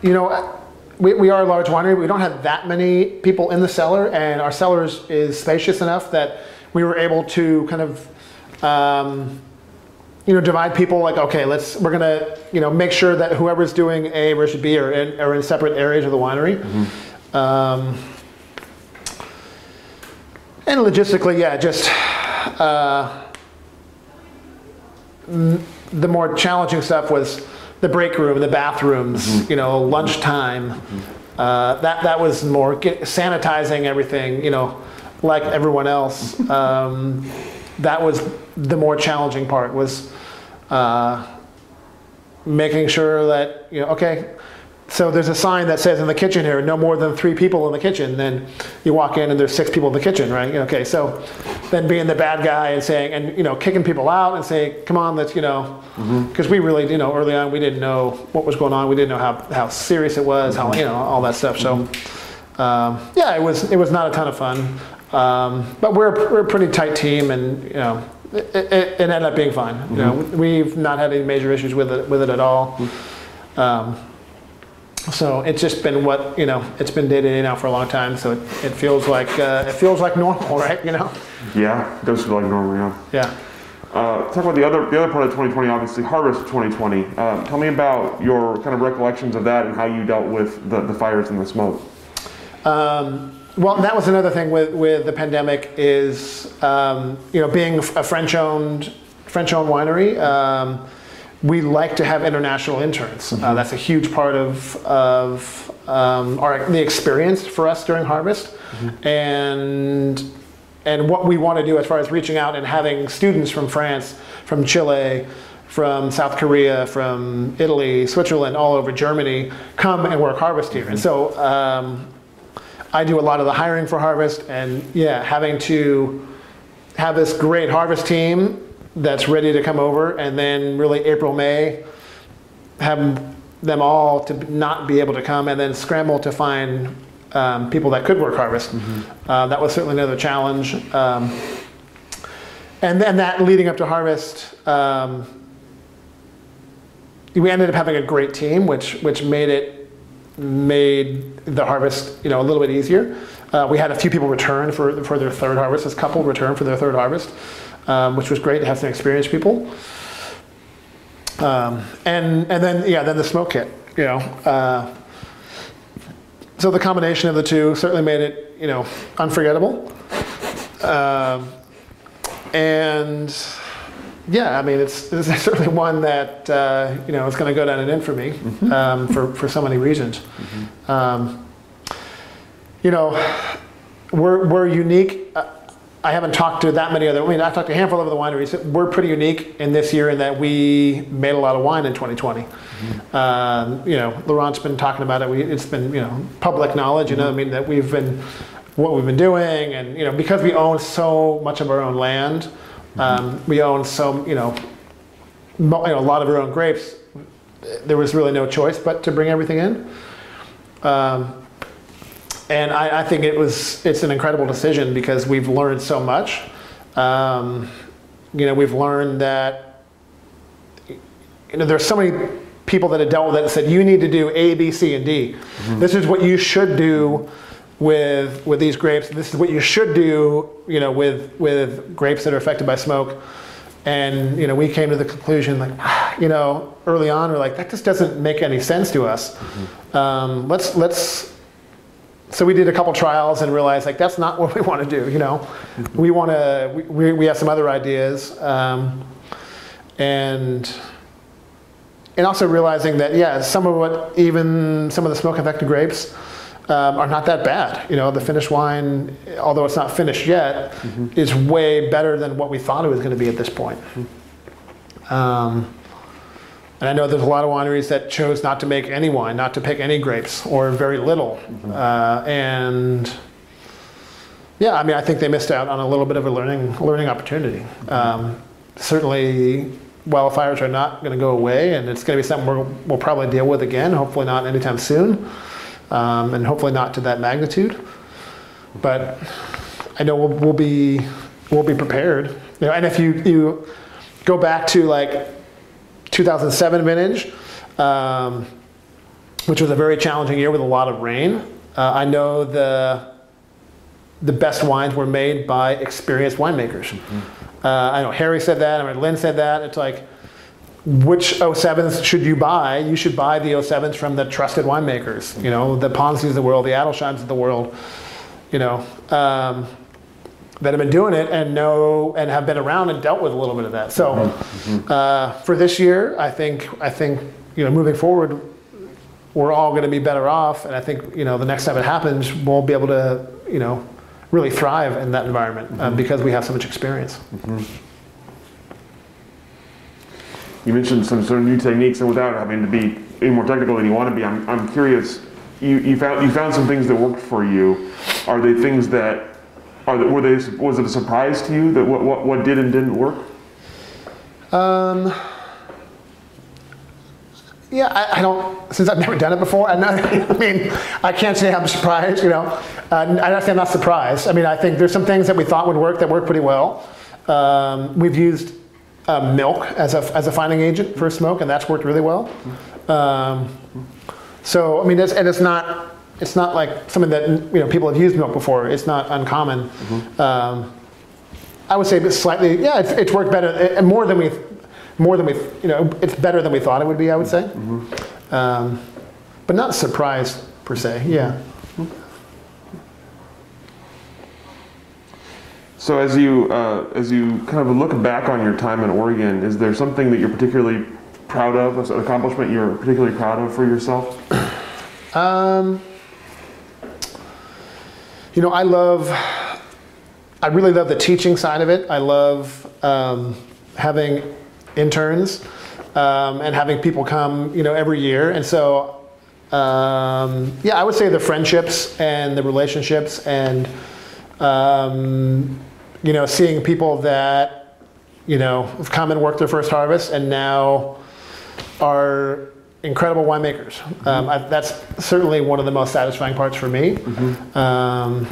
you know, we, we are a large winery. We don't have that many people in the cellar, and our cellar is, is spacious enough that we were able to kind of um, you know divide people like okay let's we're gonna you know make sure that whoever's doing A versus B are in, are in separate areas of the winery. Mm-hmm. Um, and logistically, yeah, just uh, the more challenging stuff was the break room, the bathrooms, mm-hmm. you know, lunchtime. Mm-hmm. Uh, that that was more sanitizing everything, you know like everyone else. Um, that was the more challenging part was, uh, making sure that you know okay so there's a sign that says in the kitchen here no more than three people in the kitchen then you walk in and there's six people in the kitchen right? Okay so then being the bad guy and saying and you know kicking people out and saying come on let's you know because we really you know early on we didn't know what was going on. We didn't know how, how serious it was how you know all that stuff. So um, yeah it was it was not a ton of fun. Um, but we're, we're a pretty tight team and you know it, it, it ended up being fine. You know we've not had any major issues with it with it at all. Um, so it's just been what you know. It's been day to day now for a long time. So it, it feels like uh, it feels like normal, right? You know. Yeah, it does feel like normal. Yeah. Yeah. Uh, talk about the other the other part of 2020, obviously Harvest 2020. Uh, tell me about your kind of recollections of that and how you dealt with the, the fires and the smoke. Um, well, that was another thing with, with the pandemic is um, you know being a French owned French owned winery. Um, we like to have international interns. Uh, that's a huge part of, of um, our, the experience for us during harvest. And, and what we want to do as far as reaching out and having students from France, from Chile, from South Korea, from Italy, Switzerland, all over Germany come and work harvest here. And so um, I do a lot of the hiring for harvest, and yeah, having to have this great harvest team that's ready to come over, and then really April, May, have them all to not be able to come, and then scramble to find um, people that could work harvest. Uh, that was certainly another challenge. Um, and then that leading up to harvest, um, we ended up having a great team, which which made it made the harvest you know a little bit easier. Uh, we had a few people return for for their third harvest. This couple returned for their third harvest, um, which was great to have some experienced people. Um, and and then yeah, then the smoke kit, you know. Uh, so the combination of the two certainly made it you know unforgettable. Um, and yeah, I mean it's, it's certainly one that uh, you know is going to go down in infamy um, for for so many reasons. Um, you know, we're we're unique. I haven't talked to that many other. I mean, I've talked to a handful of the wineries. We're pretty unique in this year in that we made a lot of wine in 2020. Um, you know, Laurent's been talking about it. We, it's been you know public knowledge. You know, I mean that we've been what we've been doing, and you know because we own so much of our own land, um, we own some you know, mo- you know a lot of our own grapes. There was really no choice but to bring everything in. Um, and I, I, think it was it's an incredible decision because we've learned so much. Um, you know, we've learned that you know there's so many people that have dealt with it and said you need to do A, B, C, and D. This is what you should do with with these grapes. This is what you should do. You know, with with grapes that are affected by smoke. And you know, we came to the conclusion, like, you know, early on, we're like, that just doesn't make any sense to us. Um, let's let's so we did a couple trials and realized like that's not what we want to do you know? We want to we, we have some other ideas um, and and also realizing that yeah some of what even some of the smoke affected grapes um, are not that bad you know? The finished wine although it's not finished yet is way better than what we thought it was going to be at this point. Um, and I know there's a lot of wineries that chose not to make any wine, not to pick any grapes, or very little. Uh, and yeah, I mean, I think they missed out on a little bit of a learning learning opportunity. Um, certainly, wildfires are not going to go away, and it's going to be something we'll, we'll probably deal with again. Hopefully, not anytime soon, um, and hopefully not to that magnitude. But I know we'll, we'll be we'll be prepared. You know, and if you you go back to like 2007 vintage, um, which was a very challenging year with a lot of rain. Uh, I know the the best wines were made by experienced winemakers. Uh, I know Harry said that. I mean, Lynn said that. It's like, which 07s should you buy? You should buy the 07s from the trusted winemakers. You know, the Ponzi's of the world, the Adelsheims of the world. You know, um, that have been doing it and know and have been around and dealt with a little bit of that. So uh, for this year, I think I think you know moving forward, we're all going to be better off, and I think you know the next time it happens, we'll be able to you know really thrive in that environment uh, because we have so much experience. you mentioned some sort of new techniques, and without having to be any more technical than you want to be, I'm, I'm curious. You, you found you found some things that worked for you. Are they things that are they, were they was it a surprise to you that what what, what did and didn't work? Um, yeah, I, I don't, since I've never done it before, I, I mean, I can't say I'm surprised, you know. Uh, I say I'm not surprised. I mean, I think there's some things that we thought would work that work pretty well. Um, we've used uh, milk as a, as a fining agent for smoke, and that's worked really well. Um, so, I mean, it's, and it's not, it's not like something that, you know, people have used milk before. It's not uncommon. Um, I would say it's slightly, yeah, it's, it's worked better, and more than we, more than we, you know, it's better than we thought it would be. I would say, um, but not surprised per se. Yeah. So as you uh, as you kind of look back on your time in Oregon, is there something that you're particularly proud of, an accomplishment you're particularly proud of for yourself? Um, you know, I love, I really love the teaching side of it. I love um, having interns um, and having people come, you know, every year. And so, um, yeah, I would say the friendships and the relationships and, um, you know, seeing people that, you know, have come and worked their first harvest and now are incredible winemakers. Um, I, that's certainly one of the most satisfying parts for me. Um,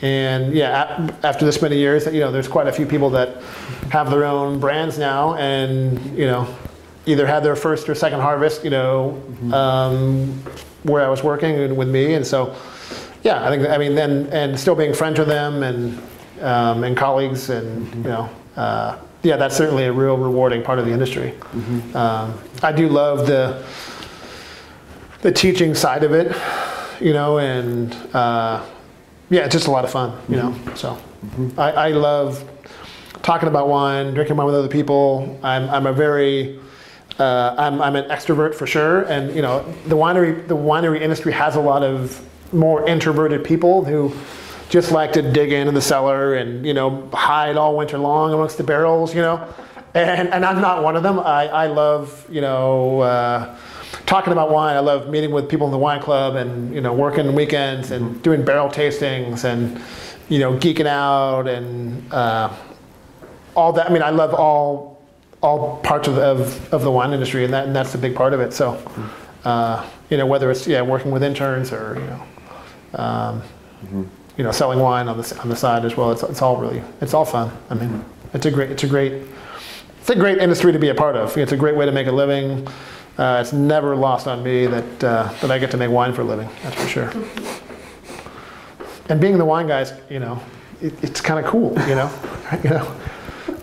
and yeah, a- after this many years, you know, there's quite a few people that have their own brands now, and you know, either had their first or second harvest, you know, um, where I was working and with me, and so yeah, I think I mean then and still being friends with them and um, and colleagues, and you know. Uh, yeah, that's certainly a real rewarding part of the industry. Um, I do love the the teaching side of it, you know, and uh, yeah, it's just a lot of fun, you know. So I, I love talking about wine, drinking wine with other people. I'm, I'm a very uh, I'm, I'm an extrovert for sure, and you know the winery the winery industry has a lot of more introverted people who just like to dig into the cellar and you know hide all winter long amongst the barrels, you know. And, and I'm not one of them. I, I love you know uh, talking about wine. I love meeting with people in the wine club and you know working weekends and doing barrel tastings and you know geeking out and uh, all that. I mean, I love all all parts of, of, of the wine industry, and that and that's a big part of it. So, uh, you know, whether it's yeah working with interns or you know, um, you know, selling wine on the on the side as well. It's, it's all really it's all fun. I mean, it's a great it's a great it's a great industry to be a part of. It's a great way to make a living. Uh, it's never lost on me that uh, that I get to make wine for a living. That's for sure. And being the wine guys, you know, it, it's kind of cool. You know, you know.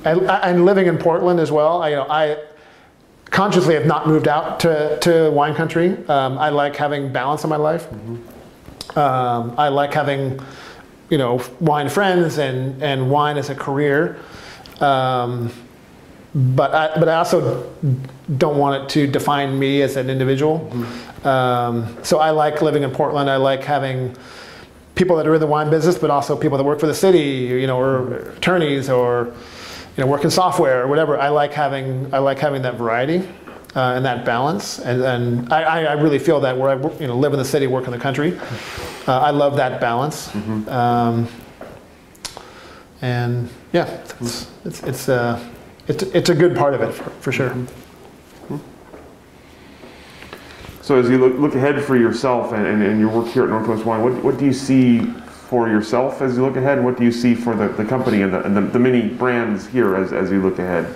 And, and living in Portland as well, I, you know, I consciously have not moved out to, to wine country. Um, I like having balance in my life. Um, I like having, you know, wine friends and, and wine as a career. Um, but I, but I also don't want it to define me as an individual. Um, so I like living in Portland. I like having people that are in the wine business, but also people that work for the city, you know, or attorneys, or you know, work in software or whatever. I like having I like having that variety uh, and that balance, and, and I, I- really feel that where I you know live in the city, work in the country. Uh, I love that balance, um, and yeah, it's it's it's, uh, it's it's a good part of it for, for sure. So as you look, look ahead for yourself and, and, and your work here at Northwest Wine, what, what do you see for yourself as you look ahead? What do you see for the, the company and, the, and the, the many brands here as, as you look ahead?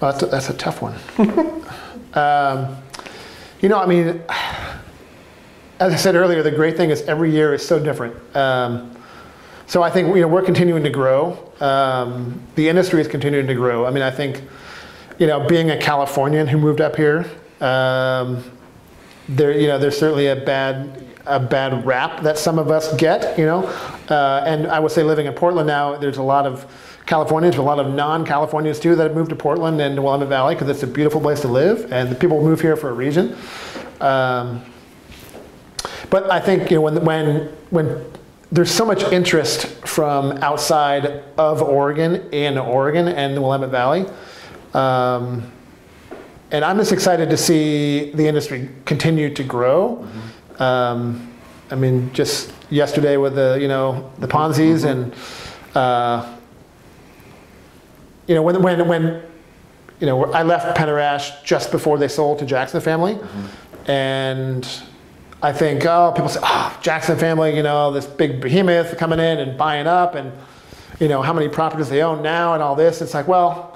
That's, a, that's a tough one. um, you know, I mean, as I said earlier, the great thing is every year is so different. Um, so I think you know we're continuing to grow. Um, the industry is continuing to grow. I mean, I think you know, being a Californian who moved up here, um, there you know, there's certainly a bad a bad rap that some of us get. You know, uh, and I would say living in Portland now, there's a lot of Californians, but a lot of non-Californians too that have moved to Portland and the Willamette Valley because it's a beautiful place to live, and the people move here for a reason. Um, but I think you know when when when there's so much interest from outside of Oregon in Oregon and the Willamette Valley. Um, and I'm just excited to see the industry continue to grow. Um, I mean, just yesterday with the you know the Ponzi's and uh, you know when when when you know I left Penner-Ash just before they sold to Jackson Family, and I think oh people say oh Jackson Family you know this big behemoth coming in and buying up and you know how many properties they own now and all this. It's like well.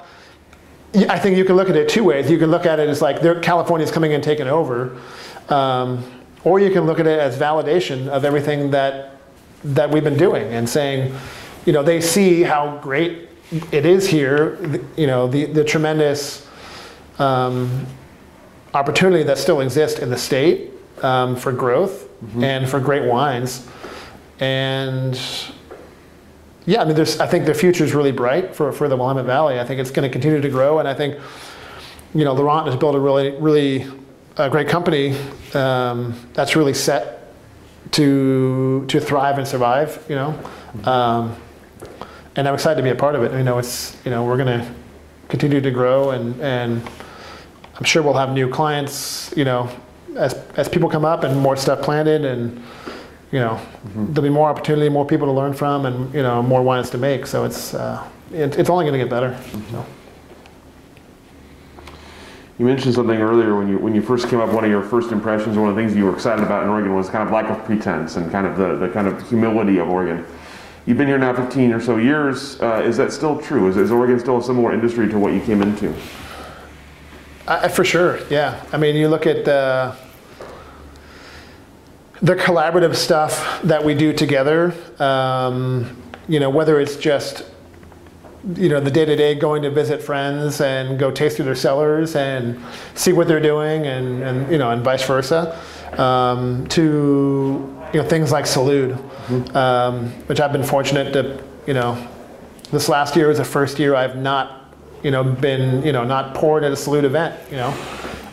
I think you can look at it two ways. You can look at it as like California's coming and taking over, um, or you can look at it as validation of everything that that we've been doing and saying, you know, they see how great it is here, you know, the, the tremendous um, opportunity that still exists in the state um, for growth mm-hmm. and for great wines. And yeah, I mean, there's, I think the future is really bright for, for the Willamette Valley. I think it's going to continue to grow. And I think, you know, Laurent has built a really, really a great company um, that's really set to to thrive and survive. You know, um, and I'm excited to be a part of it. You know, it's you know we're going to continue to grow and and I'm sure we'll have new clients. You know, as as people come up and more stuff planted and you know mm-hmm. there'll be more opportunity, more people to learn from, and you know more wines to make. So it's uh, it, it's only going to get better. Mm-hmm. So. You mentioned something earlier when you when you first came up. One of your first impressions, one of the things you were excited about in Oregon was kind of lack of pretense and kind of the, the kind of humility of Oregon. You've been here now 15 or so years. Uh, is that still true? Is, is Oregon still a similar industry to what you came into? For sure, yeah. I mean, you look at the the collaborative stuff that we do together. Um, you know, whether it's just you know the day to day going to visit friends and go taste through their cellars and see what they're doing and, and you know and vice versa um, to you know things like Salud, mm-hmm. um, which I've been fortunate to you know this last year was the first year I've not you know been you know not poured at a Salud event you know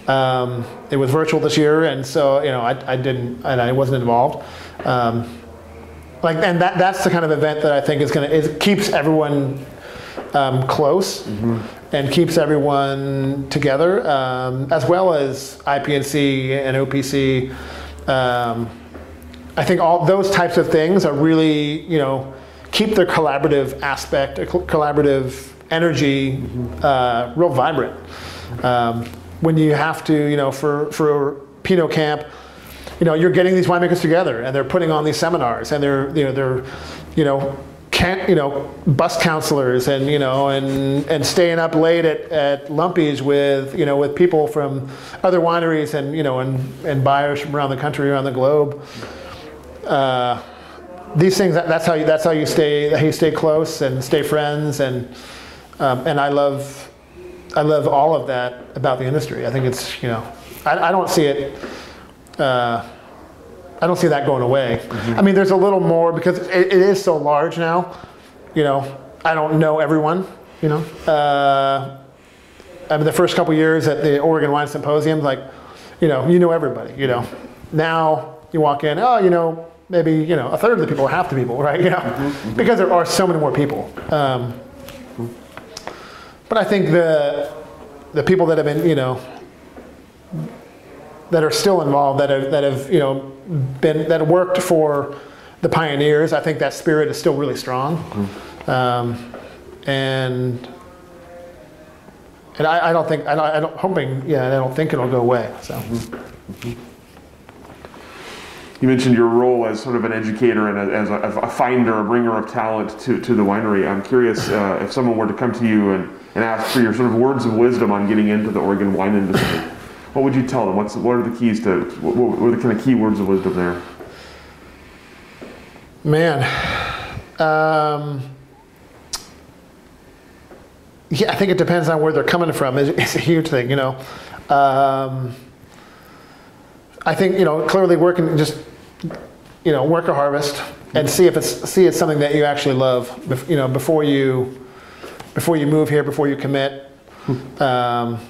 um, it was virtual this year and so you know I, I didn't and I wasn't involved um, like and that that's the kind of event that I think is gonna it keeps everyone um, close mm-hmm. and keeps everyone together, um, as well as IPNC and OPC. Um, I think all those types of things are really, you know, keep the collaborative aspect, collaborative energy, mm-hmm. uh, real vibrant. Um, when you have to, you know, for for Pinot Camp, you know, you're getting these winemakers together and they're putting on these seminars and they're, you know, they're, you know, can't, you know, bus counselors and, you know, and, and staying up late at, at Lumpy's with, you know, with people from other wineries and, you know, and, and buyers from around the country, around the globe. Uh, these things, that's how you, that's how you stay, how you stay close and stay friends. And, um, and I love, I love all of that about the industry. I think it's, you know, I, I don't see it, uh, I don't see that going away. Mm-hmm. I mean, there's a little more because it, it is so large now. You know, I don't know everyone. You know, uh, I mean, the first couple years at the Oregon Wine Symposium, like, you know, you know everybody. You know, now you walk in, oh, you know, maybe you know a third of the people or half the people, right? You know, mm-hmm. because there are so many more people. Um, but I think the the people that have been, you know, that are still involved, that have that have you know been that worked for the pioneers. I think that spirit is still really strong, mm-hmm. um, and and I, I, don't think I don't hoping yeah I don't think it'll go away. So. Mm-hmm. You mentioned your role as sort of an educator and as a, a finder, a bringer of talent to, to the winery. I'm curious uh, if someone were to come to you and, and ask for your sort of words of wisdom on getting into the Oregon wine industry what would you tell them? What's what are the keys to what, what are the kind of key words of wisdom there? Man, um, yeah, I think it depends on where they're coming from. It's, it's a huge thing, you know. Um, I think you know clearly working just you know work a harvest and see if it's see it's something that you actually love. You know before you before you move here, before you commit. Hmm. Um,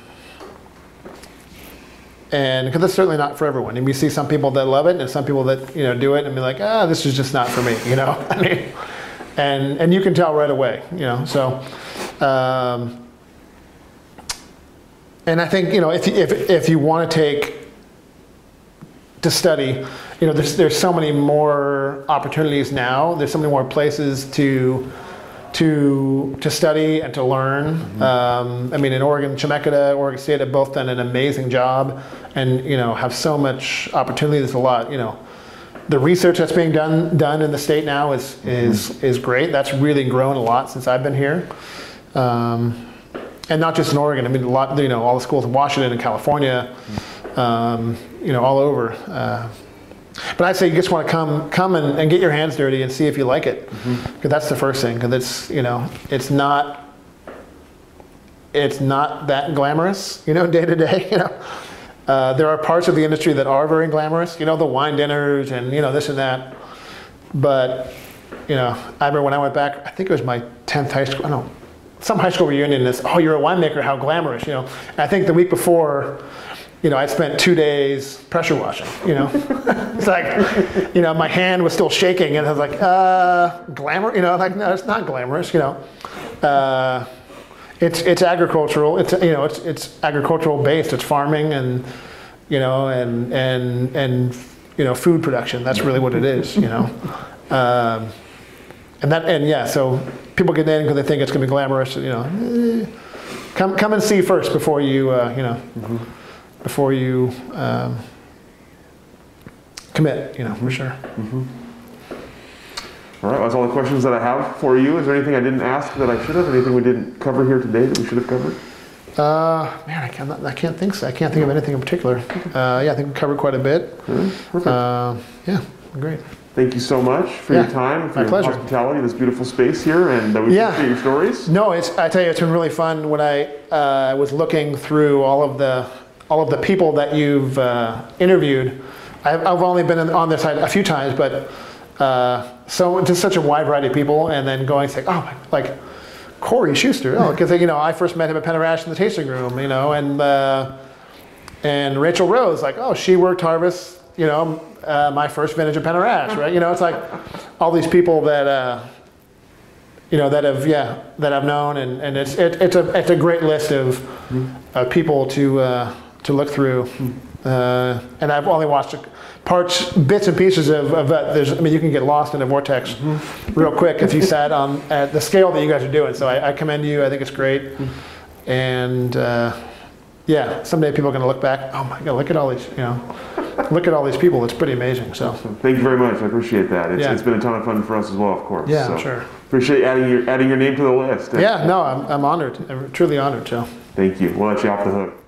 and because it's certainly not for everyone. And we see some people that love it, and some people that you know do it and be like, ah, this is just not for me. You know, I mean, and and you can tell right away. You know, so. Um, and I think you know if if if you want to take to study, you know, there's there's so many more opportunities now. There's so many more places to to to study and to learn. Mm-hmm. Um, I mean, in Oregon, Chemeketa, Oregon State have both done an amazing job, and you know have so much opportunity. There's a lot, you know. The research that's being done done in the state now is mm-hmm. is is great. That's really grown a lot since I've been here, um, and not just in Oregon. I mean, a lot. You know, all the schools in Washington and California, mm-hmm. Um, you know, all over. Uh, but I'd say you just want to come come and, and get your hands dirty and see if you like it, because mm-hmm. that's the first thing. Because it's you know it's not it's not that glamorous, you know, day to day. You know, uh, there are parts of the industry that are very glamorous. You know, the wine dinners and you know this and that. But you know, I remember when I went back. I think it was my tenth high school. I don't know, some high school reunion. Is oh, you're a winemaker? How glamorous, you know? And I think the week before you know, I spent two days pressure washing, you know. it's like, you know, my hand was still shaking and I was like, uh, glamour, you know, like, no, it's not glamorous, you know. Uh, it's, it's agricultural, it's, you know, it's, it's agricultural based, it's farming and, you know, and, and, and, you know, food production. That's really what it is, you know. Um, and that, and yeah, so people get in because they think it's going to be glamorous, you know. Eh, come, come and see first before you, uh, you know. Mm-hmm before you um, commit, you know, for sure. Mm-hmm. All right, that's all the questions that I have for you. Is there anything I didn't ask that I should have? Anything we didn't cover here today that we should have covered? Uh, man, I can't, I can't think so. I can't think of anything in particular. Uh, yeah, I think we covered quite a bit. Perfect. Uh, yeah, great. Thank you so much for yeah, your time, for your pleasure. hospitality, this beautiful space here, and we yeah. appreciate your stories. No, it's, I tell you, it's been really fun when I uh, was looking through all of the all of the people that you've uh, interviewed. I've, I've, only been on this side a few times, but uh, so just such a wide variety of people, and then going say, oh, like Corey Schuster, oh, because you know I first met him at Penner-Ash in the tasting room, you know, and uh, and Rachel Rose, like, oh, she worked harvest, you know, uh, my first vintage of Penner-Ash, right? You know, it's like all these people that uh, you know that have yeah that I've known, and, and it's it, it's a it's a great list of uh, people to uh, to look through. Uh, and I've only watched parts, bits and pieces of, of that. There's, I mean, you can get lost in a vortex mm-hmm. real quick if you sat on at the scale that you guys are doing. So I, I commend you. I think it's great. Mm-hmm. And uh, yeah, someday people are going to look back. Oh my God, look at all these, you know, look at all these people. It's pretty amazing. So thank you very much. I appreciate that. It's, yeah. it's been a ton of fun for us as well, of course. Yeah, so sure. Appreciate adding your adding your name to the list. Yeah, no, I'm, I'm honored. I'm truly honored, Joe. Thank you. We'll let you off the hook.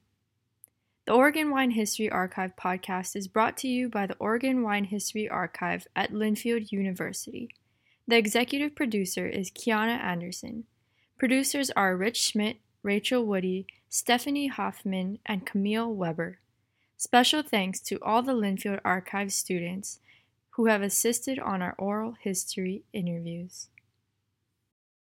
The Oregon Wine History Archive podcast is brought to you by the Oregon Wine History Archive at Linfield University. The executive producer is Kiana Anderson. Producers are Rich Schmidt, Rachel Woody, Stephanie Hoffman, and Camille Weber. Special thanks to all the Linfield Archive students who have assisted on our oral history interviews.